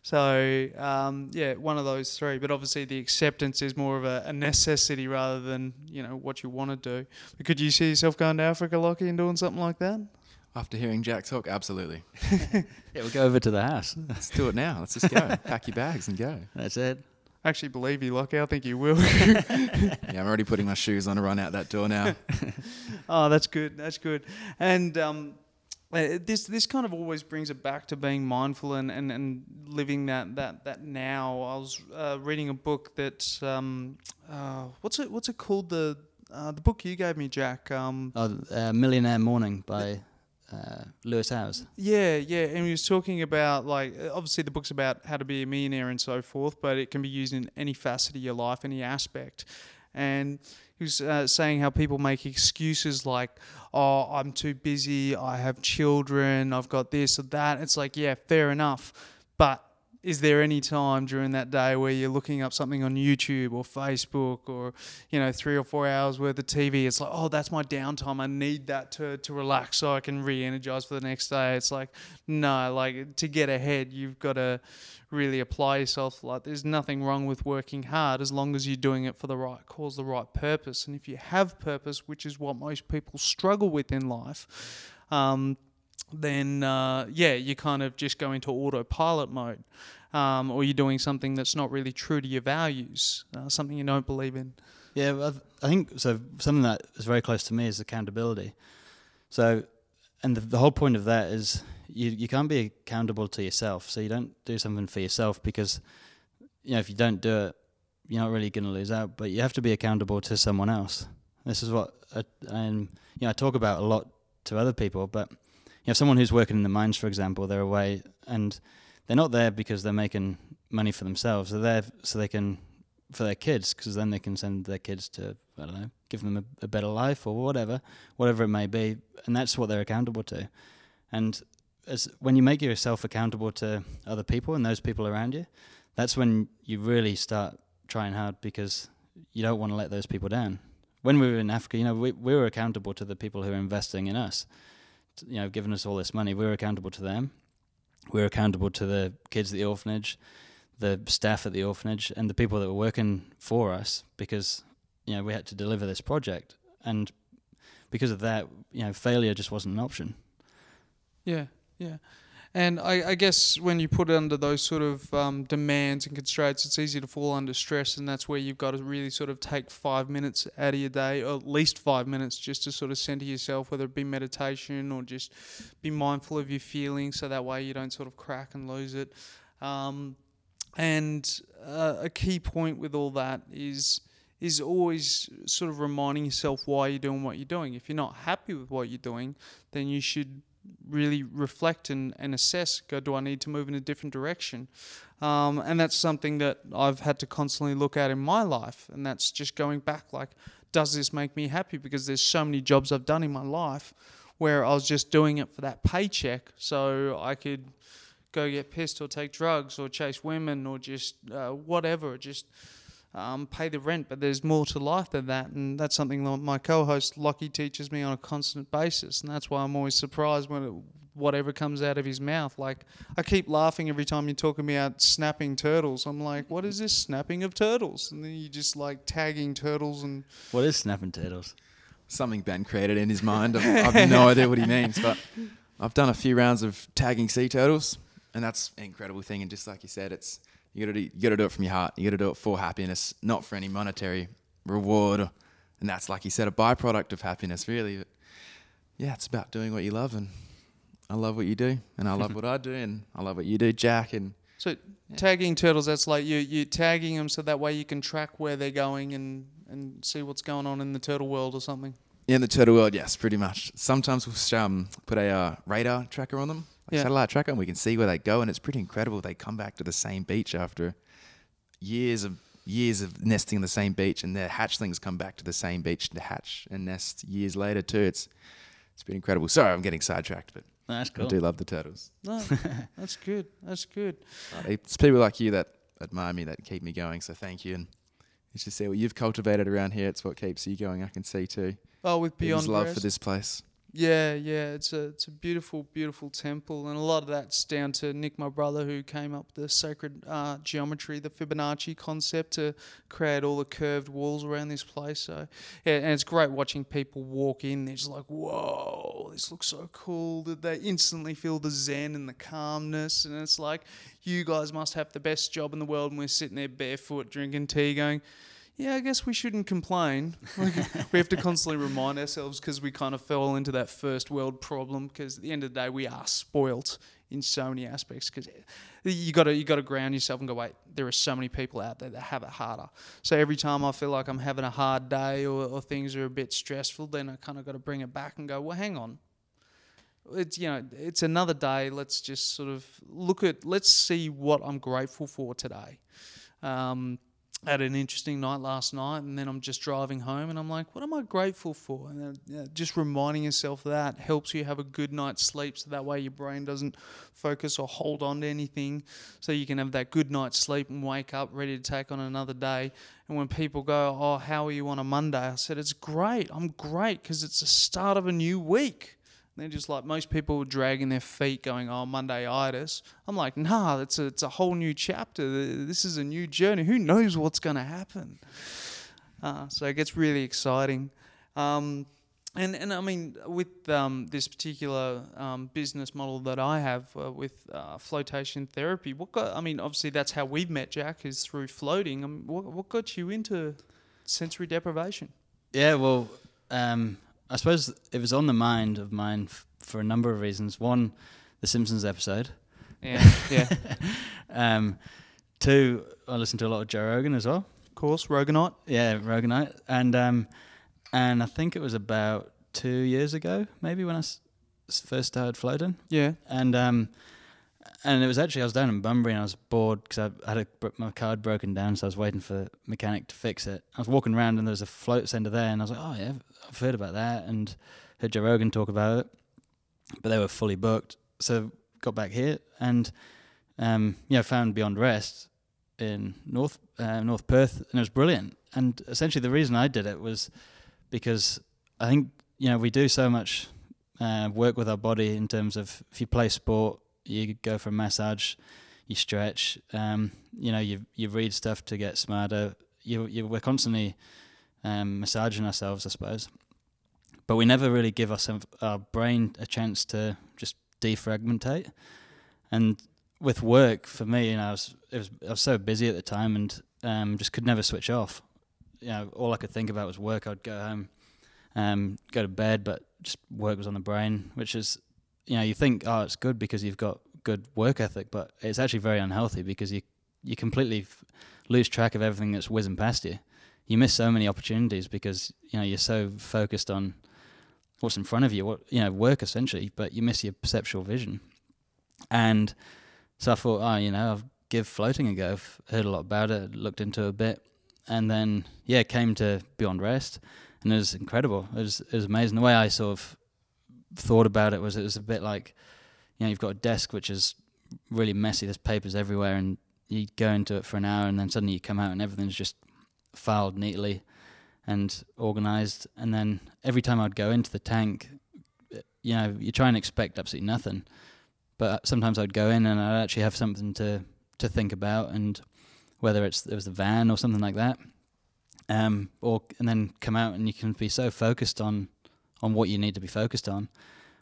So um, yeah, one of those three. But obviously, the acceptance is more of a, a necessity rather than you know what you want to do. But could you see yourself going to Africa, Lockie, and doing something like that? After hearing Jack talk, absolutely. Yeah, we'll go over to the house. Let's do it now. Let's just go. Pack your bags and go. That's it. I actually believe you, Lockie. I think you will. Yeah, I'm already putting my shoes on to run out that door now. oh, that's good. That's good. And um, this this kind of always brings it back to being mindful and, and, and living that, that, that now. I was uh, reading a book that um, uh, what's it what's it called the uh, the book you gave me, Jack. Um, Oh, uh, Millionaire Morning by uh, Lewis Howes. Yeah, yeah, and he was talking about like uh, obviously the book's about how to be a millionaire and so forth, but it can be used in any facet of your life, any aspect. And was uh, saying how people make excuses like, "Oh, I'm too busy. I have children. I've got this or that." It's like, yeah, fair enough, but is there any time during that day where you're looking up something on YouTube or Facebook or you know three or four hours worth of TV? It's like, oh, that's my downtime. I need that to to relax so I can re-energize for the next day. It's like, no, like to get ahead, you've got to really apply yourself. Like, there's nothing wrong with working hard as long as you're doing it for the right cause, the right purpose. And if you have purpose, which is what most people struggle with in life. Um, then uh, yeah, you kind of just go into autopilot mode, um, or you're doing something that's not really true to your values, uh, something you don't believe in. Yeah, I th- I think so. Something that is very close to me is accountability. So, and the, the whole point of that is you you can't be accountable to yourself. So you don't do something for yourself because you know if you don't do it, you're not really going to lose out. But you have to be accountable to someone else. This is what I, and you know I talk about a lot to other people. But you know, someone who's working in the mines, for example, they're away and they're not there because they're making money for themselves. They're there so they can for their kids because then they can send their kids to I don't know, give them a, a better life or whatever, whatever it may be, and that's what they're accountable to. And as when you make yourself accountable to other people and those people around you, that's when you really start trying hard because you don't want to let those people down. When we were in Africa, you know, we we were accountable to the people who are investing in us, you know, given us all this money. We're accountable to them. We're accountable to the kids at the orphanage the staff at the orphanage and the people that were working for us because you know we had to deliver this project and because of that you know failure just wasn't an option Yeah, yeah. And I, I guess when you put it under those sort of um, demands and constraints, it's easy to fall under stress, and that's where you've got to really sort of take five minutes out of your day, or at least five minutes, just to sort of center yourself, whether it be meditation or just be mindful of your feelings, so that way you don't sort of crack and lose it. Um, and uh, a key point with all that is is always sort of reminding yourself why you're doing what you're doing. If you're not happy with what you're doing, then you should really reflect and, and assess go do i need to move in a different direction? Um, and that's something that i've had to constantly look at in my life and that's just going back like does this make me happy? Because there's so many jobs i've done in my life where i was just doing it for that paycheck so i could go get pissed or take drugs or chase women or just uh, whatever just um, pay the rent, but there's more to life than that, and that's something that my co-host Lockie teaches me on a constant basis, and that's why I'm always surprised when it, whatever comes out of his mouth. Like I keep laughing every time you're talking about snapping turtles. I'm like, what is this snapping of turtles? And then you just like tagging turtles and what is snapping turtles Something Ben created in his mind. I've, I've no idea what he means, but I've done a few rounds of tagging sea turtles, and that's an incredible thing. And just like you said, it's you gotta do, you gotta do it from your heart. You gotta do it for happiness, not for any monetary reward. And that's like you said, a byproduct of happiness, really. But yeah, it's about doing what you love, and I love what you do, and I love what I do, and I love what you do, Jack. And so tagging turtles. That's like you you tagging them so that way you can track where they're going and and see what's going on in the turtle world or something. in the turtle world, yes, pretty much. Sometimes we'll um, put a uh, radar tracker on them, like Yeah. satellite tracker, and we can see where they go, and it's pretty incredible. They come back to the same beach after years of years of nesting on the same beach, and their hatchlings come back to the same beach to hatch and nest years later too. It's it's been incredible. Sorry, I'm getting sidetracked, but That's cool. I do love the turtles. No, that's good. That's good. It's people like you that admire me that keep me going. So thank you, and it's just see what you've cultivated around here. It's what keeps you going. I can see too. Oh, with Beyond love for this place. Yeah, yeah, it's a it's a beautiful, beautiful temple, and a lot of that's down to Nick, my brother, who came up with the sacred uh, geometry, the Fibonacci concept to create all the curved walls around this place. So, yeah, and it's great watching people walk in. They're just like, "Whoa, this looks so cool!" That they instantly feel the zen and the calmness, and it's like, you guys must have the best job in the world, and we're sitting there barefoot drinking tea, going yeah, I guess we shouldn't complain. Like, we have to constantly remind ourselves because we kind of fell into that first world problem. Because at the end of the day, we are spoilt in so many aspects. Because you got to you got to ground yourself and go, wait, there are so many people out there that have it harder. So every time I feel like I'm having a hard day or, or things are a bit stressful, then I kind of got to bring it back and go, well, hang on. It's you know it's another day. Let's just sort of look at. Let's see what I'm grateful for today. Um, had an interesting night last night, and then I'm just driving home, and I'm like, what am I grateful for? And just reminding yourself that helps you have a good night's sleep, so that way your brain doesn't focus or hold on to anything, so you can have that good night's sleep and wake up ready to take on another day. And when people go, oh, how are you on a Monday? I said, it's great. I'm great because it's the start of a new week. They're just like most people dragging their feet, going, "Oh, Monday-itis." I'm like, "Nah, it's a it's a whole new chapter. This is a new journey. Who knows what's going to happen?" Uh, so it gets really exciting. Um, and and I mean, with um, this particular um, business model that I have uh, with uh, flotation therapy, what got? I mean, obviously that's how we've met Jack is through floating. Um, what what got you into sensory deprivation? Yeah, well, um, I suppose it was on the mind of mine f- for a number of reasons. One, the Simpsons episode. Yeah, yeah, Um, two, I listened to a lot of Joe Rogan as well. of course, Roganite. Yeah, Roganite, and um, and I think it was about two years ago, maybe when I s- first started floating, Yeah, and um, and it was actually I was down in Bunbury and I was bored because I had a, my card broken down, so I was waiting for the mechanic to fix it. I was walking around and there was a float center there, and I was like, oh yeah, I've heard about that, and heard Joe Rogan talk about it, but they were fully booked, so got back here and um, yeah, found Beyond Rest in North uh, North Perth, and it was brilliant. And essentially, the reason I did it was because I think you know we do so much uh, work with our body in terms of if you play sport, you go for a massage, you stretch, um, you know, you you read stuff to get smarter. You, you we're constantly um, massaging ourselves, I suppose, but we never really give ourselves our brain a chance to just defragmentate. And with work, for me, you know, I was it was I was so busy at the time and um, just could never switch off. You know, all I could think about was work. I'd go home, um, go to bed, but just work was on the brain, which is, you know, you think, oh, it's good because you've got good work ethic, but it's actually very unhealthy because you you completely f- lose track of everything that's whizzing past you. You miss so many opportunities because you know you're so focused on what's in front of you, what you know, work essentially, but you miss your perceptual vision. And so I thought, oh, you know, I'll give floating a go. I've heard a lot about it, looked into it a bit, and then yeah, came to Beyond Rest, and it was incredible. It was it was amazing. The way I sort of thought about it was it was a bit like, you know, you've got a desk which is really messy. There's papers everywhere, and you go into it for an hour, and then suddenly you come out, and everything's just filed neatly and organized. And then every time I'd go into the tank, you know, you try and expect absolutely nothing, but sometimes I'd go in and I'd actually have something to to think about, and whether it's it was the van or something like that, um, or and then come out and you can be so focused on on what you need to be focused on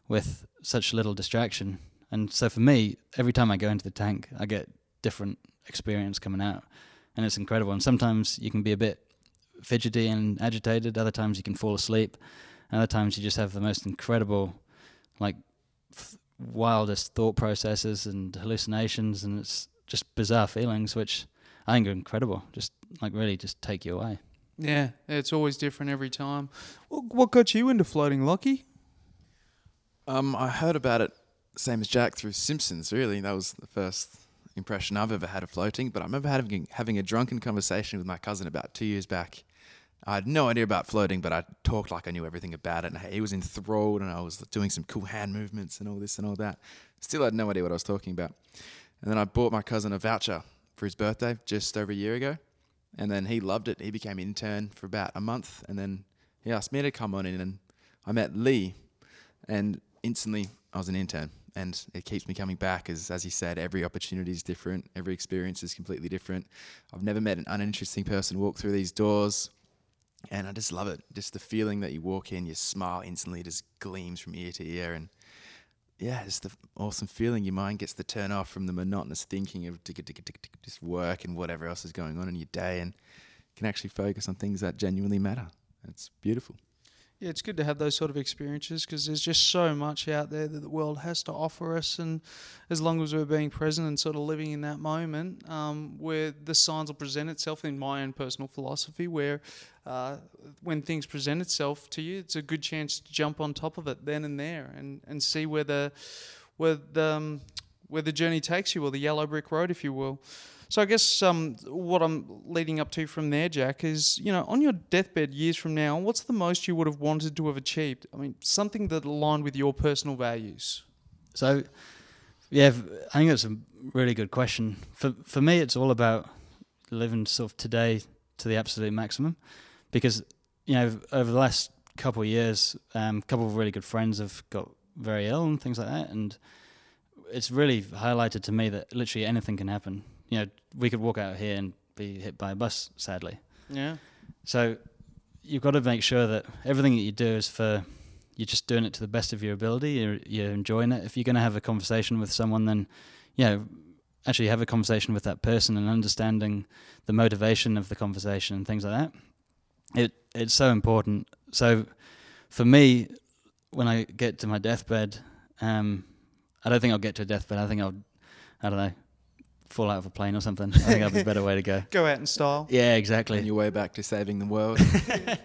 with such little distraction. And so for me, every time I go into the tank, I get different experience coming out, and it's incredible. And sometimes you can be a bit fidgety and agitated. Other times you can fall asleep. Other times you just have the most incredible, like wildest thought processes and hallucinations, and it's just bizarre feelings, which I think are incredible. Just like really, just take you away. Yeah, it's always different every time. What, what got you into floating, Lockie? Um, I heard about it same as Jack through Simpsons. Really, that was the first impression I've ever had of floating. But I remember having having a drunken conversation with my cousin about two years back. I had no idea about floating, but I talked like I knew everything about it, and he was enthralled, and I was doing some cool hand movements and all this and all that. Still had no idea what I was talking about. And then I bought my cousin a voucher for his birthday just over a year ago, and then he loved it. He became intern for about a month, and then he asked me to come on in, and I met Lee, and instantly I was an intern. And it keeps me coming back as as you said every opportunity is different. Every experience is completely different. I've never met an uninteresting person walk through these doors. And i just love it. Just the feeling that you walk in your smile instantly. Just gleams from ear to ear. And yeah it's the awesome feeling. Your mind gets the turn off from the monotonous thinking of just work and whatever else is going on in your day and can actually focus on things that genuinely matter. It's beautiful yeah, it's good to have those sort of experiences because there's just so much out there that the world has to offer us, and as long as we're being present and sort of living in that moment, um, where the signs will present itself in my own personal philosophy, where uh, when things present itself to you, it's a good chance to jump on top of it then and there and, and see where the where the um, where the journey takes you, or the yellow brick road, if you will. So I guess um, what I'm leading up to from there, Jack, is you know on your deathbed years from now, what's the most you would have wanted to have achieved? I mean, something that aligned with your personal values. So, yeah, I think that's a really good question. For for me, it's all about living sort of today to the absolute maximum, because you know over the last couple of years, um, a couple of really good friends have got very ill and things like that, and it's really highlighted to me that literally anything can happen you know, we could walk out here and be hit by a bus, sadly. Yeah. So you've got to make sure that everything that you do is for you're just doing it to the best of your ability. You're, you're enjoying it. If you're going to have a conversation with someone, then you know, actually have a conversation with that person and understanding the motivation of the conversation and things like that. It it's so important. So for me, when I get to my deathbed, um, I don't think I'll get to a deathbed. I think I'll, I don't know, fall out of a plane or something. I think that'd be a better way to go. Go out in style. Yeah, exactly. On your way back to saving the world.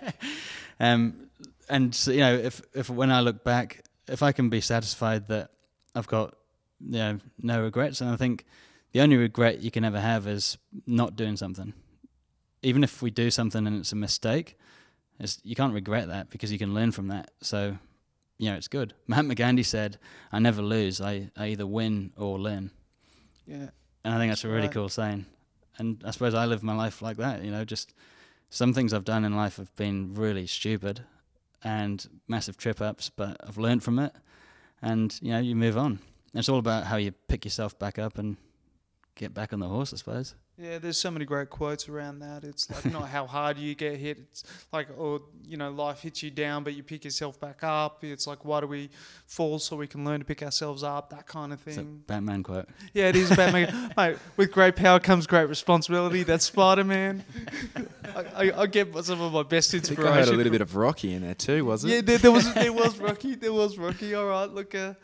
um, and so, you know, if if when I look back, if I can be satisfied that I've got you know no regrets, and I think the only regret you can ever have is not doing something. Even if we do something and it's a mistake, it's, you can't regret that because you can learn from that. So, you know, it's good. Mahatma Gandhi said, "I never lose. I, I either win or learn." Yeah, and I think that's a really right. cool saying. And I suppose I live my life like that, you know, just some things I've done in life have been really stupid and massive trip ups, but I've learned from it and, you know, you move on. It's all about how you pick yourself back up and get back on the horse, I suppose. Yeah, there's so many great quotes around that. It's like not how hard you get hit. It's like, or you know, life hits you down, but you pick yourself back up. It's like, why do we fall so we can learn to pick ourselves up? That kind of thing. Batman quote. Yeah, it is Batman. Mate, with great power comes great responsibility. That's Spider Man. I, I, I, get some of my best inspiration. I, I had a little bit of Rocky in there too, wasn't it? Yeah, there, there was there was Rocky. There was Rocky. All right, look. Uh,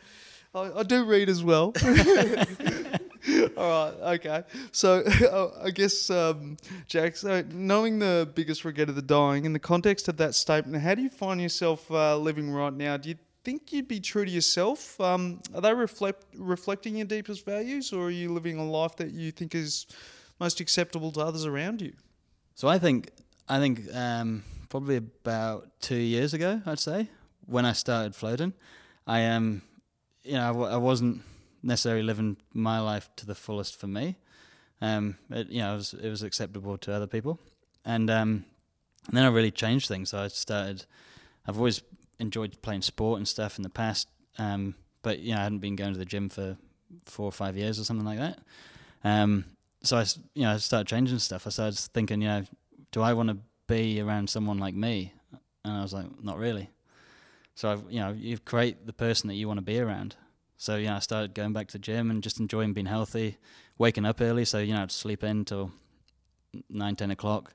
I, I do read as well. All right, okay. So I guess, um, Jack, so knowing the biggest regret of the dying, in the context of that statement, how do you find yourself uh, living right now? Do you think you'd be true to yourself? Um, are they reflect reflecting your deepest values, or are you living a life that you think is most acceptable to others around you? So I think I think um, probably about two years ago, I'd say, when I started floating, I um, you know, I w- I wasn't necessarily living my life to the fullest for me. Um, it, you know, it was, it was acceptable to other people, and, um, and then I really changed things. So I started. I've always enjoyed playing sport and stuff in the past, um, but you know, I hadn't been going to the gym for four or five years or something like that. Um, so I, you know, I started changing stuff. I started thinking, you know, do I want to be around someone like me? And I was like, not really. So I've, you know, you create the person that you want to be around. So yeah, I started going back to the gym and just enjoying being healthy, waking up early. So you know, I'd sleep in till nine, ten o'clock,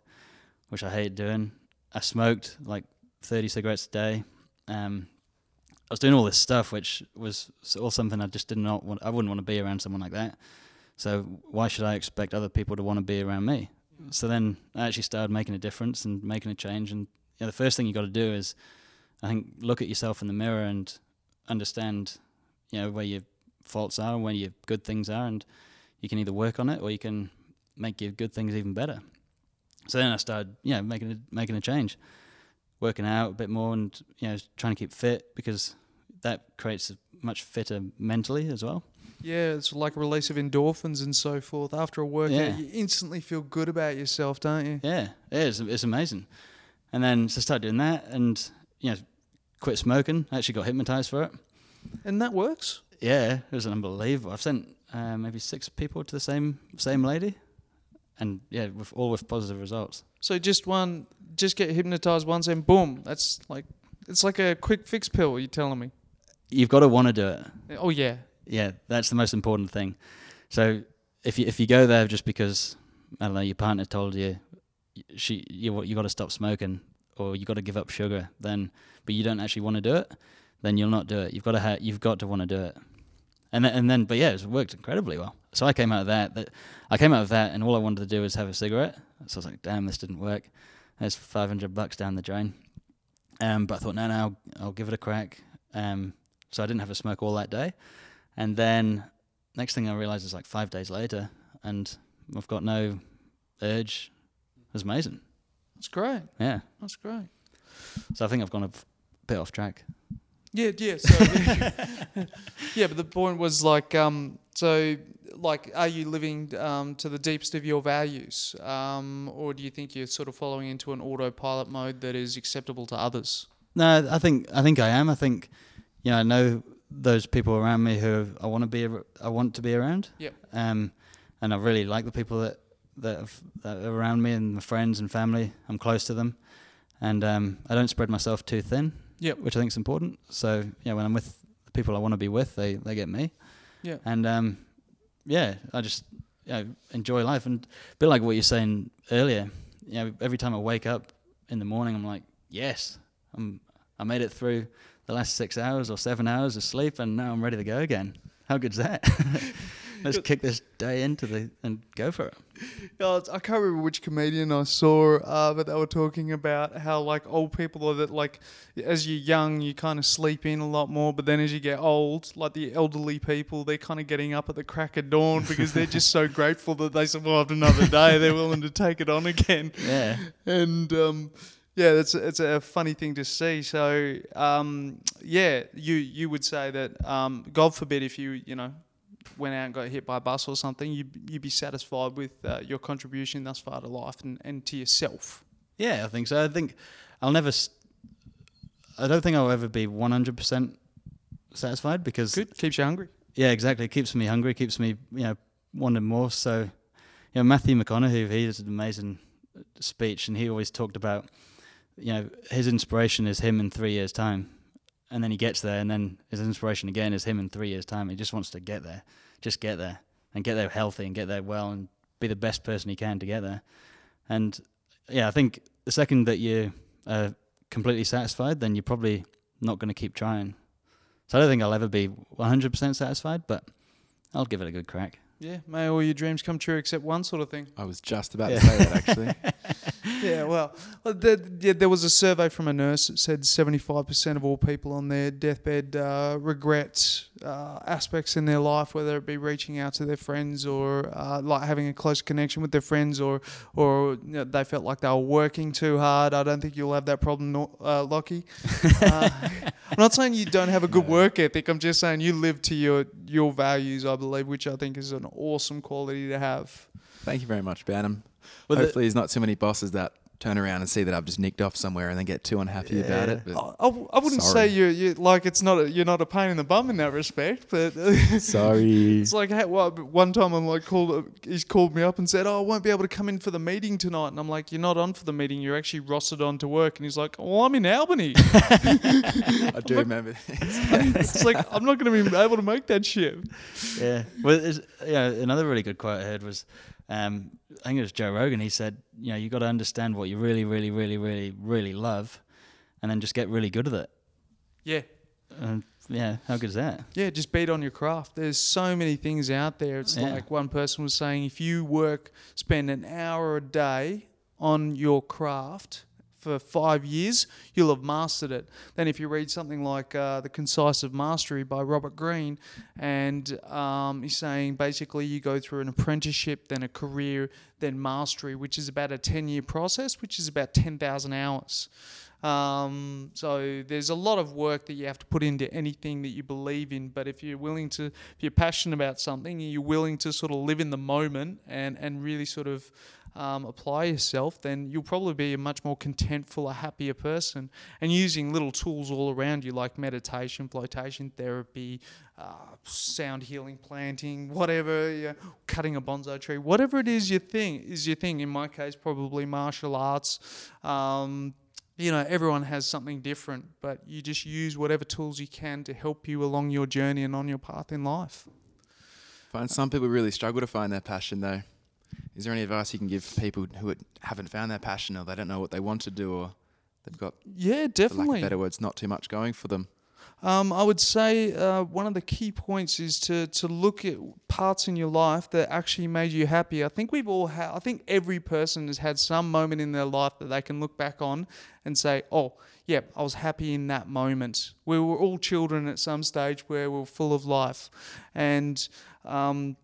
which I hated doing. I smoked like thirty cigarettes a day. Um, I was doing all this stuff, which was all something I just did not want. I wouldn't want to be around someone like that. So why should I expect other people to want to be around me? So then I actually started making a difference and making a change. And you know, the first thing you got to do is, I think, look at yourself in the mirror and understand you know where your faults are and where your good things are, and you can either work on it or you can make your good things even better. So then I started, you know, making a, making a change, working out a bit more, and you know, trying to keep fit because that creates a much fitter mentally as well. Yeah, it's like a release of endorphins and so forth. After a workout, Yeah. you instantly feel good about yourself, don't you? Yeah, it is. It's amazing. And then so I started doing that, and you know, quit smoking. I actually got hypnotized for it. And that works. Yeah, it was unbelievable. I've sent uh, maybe six people to the same same lady, and yeah, with all with positive results. So just one, just get hypnotized once, and boom, that's like it's like a quick fix pill. You're telling me? You've got to want to do it. Oh yeah, Yeah, that's the most important thing. So if you if you go there just because I don't know your partner told you she you you got to stop smoking or you got to give up sugar, then but you don't actually want to do it, then you'll not do it. You've got to ha- you've got to want to do it. And then, and then but yeah, it's worked incredibly well. So I came out of that, that I came out of that and all I wanted to do was have a cigarette. So I was like, damn, this didn't work. There's 500 bucks down the drain. Um, but I thought, no, no, I'll, I'll give it a crack. Um, so I didn't have a smoke all that day. And then next thing I realized is like five days later, and I've got no urge. It was amazing. that's great. Yeah. That's great. So I think I've gone a bit off track. Yeah, yeah. So, yeah, but the point was like, um, so like, are you living um, to the deepest of your values, um, or do you think you're sort of following into an autopilot mode that is acceptable to others? No, I think I think I am. I think you know I know those people around me who I want to be I want to be around. Yep. Um, and I really like the people that that, have, that are around me and my friends and family. I'm close to them, and um, I don't spread myself too thin. Yep. Which I think is important. So yeah, when I'm with the people I want to be with, they they get me. Yeah. And um, yeah, I just you know, enjoy life and a bit like what you're saying earlier. You know, every time I wake up in the morning, I'm like, yes, I'm I made it through the last six hours or seven hours of sleep, and now I'm ready to go again. How good's that? Let's kick this day into the and go for it. Yeah, I can't remember which comedian I saw, uh, but they were talking about how like old people are that like as you're young you kind of sleep in a lot more, but then as you get old, like the elderly people, they're kind of getting up at the crack of dawn because they're just so grateful that they survived another day. They're willing to take it on again, Yeah, and um, yeah, that's it's a funny thing to see. So um, yeah, you you would say that um, God forbid if you you know went out and got hit by a bus or something, you'd, you'd be satisfied with uh, your contribution thus far to life and, and to yourself. yeah, I think so. I think I'll never. I don't think I'll ever be 100% satisfied because Good, keeps you hungry. Yeah, exactly. It keeps me hungry, keeps me, you know, wanting more. So, you know, Matthew McConaughey, he has an amazing speech, and he always talked about, you know, his inspiration is him in three years' time, and then he gets there, and then his inspiration again is him in three years' time. He just wants to get there, just get there, and get there healthy, and get there well, and be the best person he can to get there. And yeah, I think the second that you are completely satisfied, then you're probably not going to keep trying. So I don't think I'll ever be 100% satisfied, but I'll give it a good crack. Yeah, may all your dreams come true except one sort of thing. I was just about Yeah. to say that actually. yeah, well, there, yeah, there was a survey from a nurse that said 75% of all people on their deathbed uh, regret uh, aspects in their life, whether it be reaching out to their friends or uh, like having a close connection with their friends, or or you know, they felt like they were working too hard. I don't think you'll have that problem, uh, Lockie. Uh, I'm not saying you don't have a good No. work ethic. I'm just saying you live to your your values, I believe, which I think is an awesome quality to have. Thank you very much, Banham. Well, the- Hopefully, there's not too many bosses that turn around and see that I've just nicked off somewhere and then get too unhappy about it. I, I, I wouldn't say Sorry. you you like it's not a, you're not a pain in the bum in that respect, but sorry. it's like hey, well, one time I'm like called he's called me up and said, "Oh, I won't be able to come in for the meeting tonight," and I'm like, "You're not on for the meeting. You're actually rostered on to work," and he's like, "Well, I'm in Albany." I do remember. it's like I'm not going to be able to make that shift. yeah. Well, yeah. Another really good quote I heard was, um, I think it was Joe Rogan. He said, you know, you got to understand what you really, really, really, really, really love, and then just get really good at it. Yeah. And yeah, how good is that? Yeah, just beat on your craft. There's so many things out there. It's Yeah. like one person was saying if you work, spend an hour a day on your craft for five years, you'll have mastered it. Then, if you read something like uh, The of Mastery by Robert Greene, and um, he's saying basically you go through an apprenticeship, then a career, then mastery, which is about a 10 year process, which is about 10,000 hours. Um, so there's a lot of work that you have to put into anything that you believe in. But if you're willing to, if you're passionate about something, you're willing to sort of live in the moment and, and really sort of um, apply yourself, then you'll probably be a much more contentful, a happier person. And using little tools all around you like meditation, flotation therapy, uh, sound healing, planting, whatever, yeah, cutting a bonsai tree, whatever it is your thing is your thing. In my case, probably martial arts. Um, you know, everyone has something different, but you just use whatever tools you can to help you along your journey and on your path in life. Find some people really struggle to find their passion though. Is there any advice you can give people who haven't found their passion or they don't know what they want to do or they've got yeah for definitely better words not too much going for them? Um, I would say uh, one of the key points is to to look at parts in your life that actually made you happy. I think we've all had. I think every person has had some moment in their life that they can look back on and say, "Oh, yeah, I was happy in that moment." We were all children at some stage where we are full of life, and um,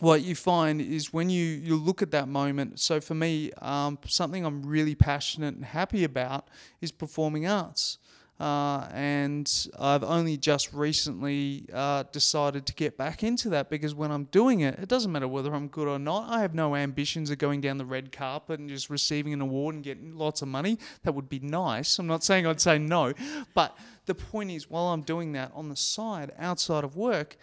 what you find is when you, you look at that moment. So for me, um, something I'm really passionate and happy about is performing arts. Uh, and I've only just recently uh, decided to get back into that because when I'm doing it, it doesn't matter whether I'm good or not. I have no ambitions of going down the red carpet and just receiving an award and getting lots of money. That would be nice. I'm not saying I'd say no, but the point is, while I'm doing that on the side, outside of work,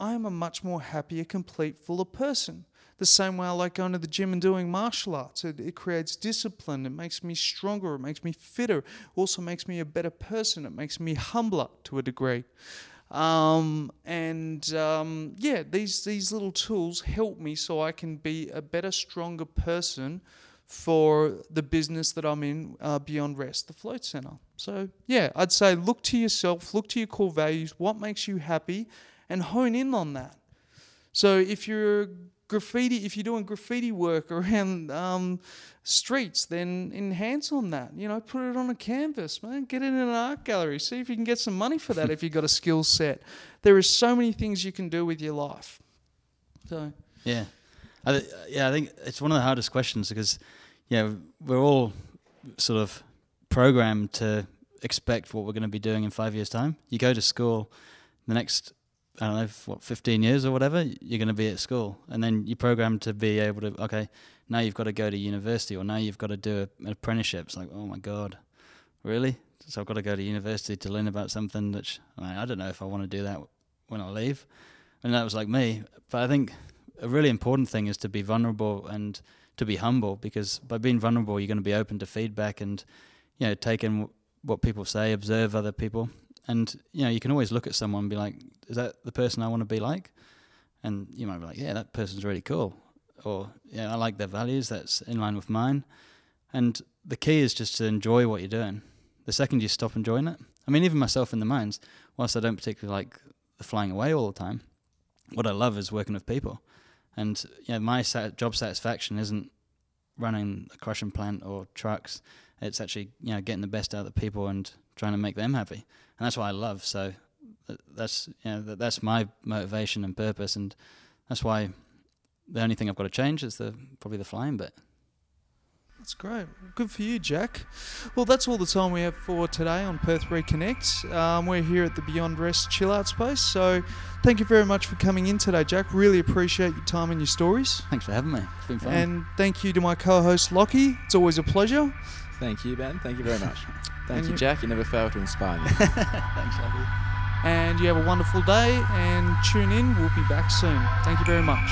I am a much more happier, complete, fuller person. The same way I like going to the gym and doing martial arts. It, it creates discipline. It makes me stronger. It makes me fitter. It also makes me a better person. It makes me humbler to a degree. Um, and um, yeah, these these little tools help me so I can be a better, stronger person for the business that I'm in uh, beyond rest, the float center. So yeah, I'd say look to yourself, look to your core values, what makes you happy, and hone in on that. So if you're graffiti, if you're doing graffiti work around um, streets, then enhance on that. You know, put it on a canvas, man. Get it in an art gallery. See if you can get some money for that if you've got a skill set. There is so many things you can do with your life. So yeah, I th- yeah, I think it's one of the hardest questions because yeah, we're all sort of programmed to expect what we're going to be doing in five years' time. You go to school, the next I don't know, what, 15 years or whatever, you're going to be at school. And then you're programmed to be able to, okay, now you've got to go to university or now you've got to do a, an apprenticeship. It's like, oh my God, really? So I've got to go to university to learn about something which I, don't know if I want to do that when I leave. And that was like me. But I think a really important thing is to be vulnerable and to be humble because by being vulnerable, you're going to be open to feedback and, you know, taking what people say, observe other people and you know, you can always look at someone and be like, "Is that the person I want to be like?" And you might be like, "Yeah, that person's really cool," or "Yeah, I like their values. That's in line with mine." And the key is just to enjoy what you're doing. The second you stop enjoying it, I mean, even myself in the mines, whilst I don't particularly like the flying away all the time, what I love is working with people. And you know, my sat- job satisfaction isn't running a crushing plant or trucks. It's actually you know getting the best out of the people and trying to make them happy and that's what I love. So that's you know that's my motivation and purpose, and that's why the only thing I've got to change is the probably the flying bit. That's great. Good for you, Jack. Well, that's all the time we have for today on Perth Reconnect. Um, we're here at the Beyond Rest Chill Out Space. So, thank you very much for coming in today, Jack. Really appreciate your time and your stories. Thanks for having me. It's been fun. And thank you to my co host, Lockie. It's always a pleasure. Thank you, Ben. Thank you very much. Thank you, Jack. You never fail to inspire me. Thanks, Abby. And you have a wonderful day and tune in. We'll be back soon. Thank you very much.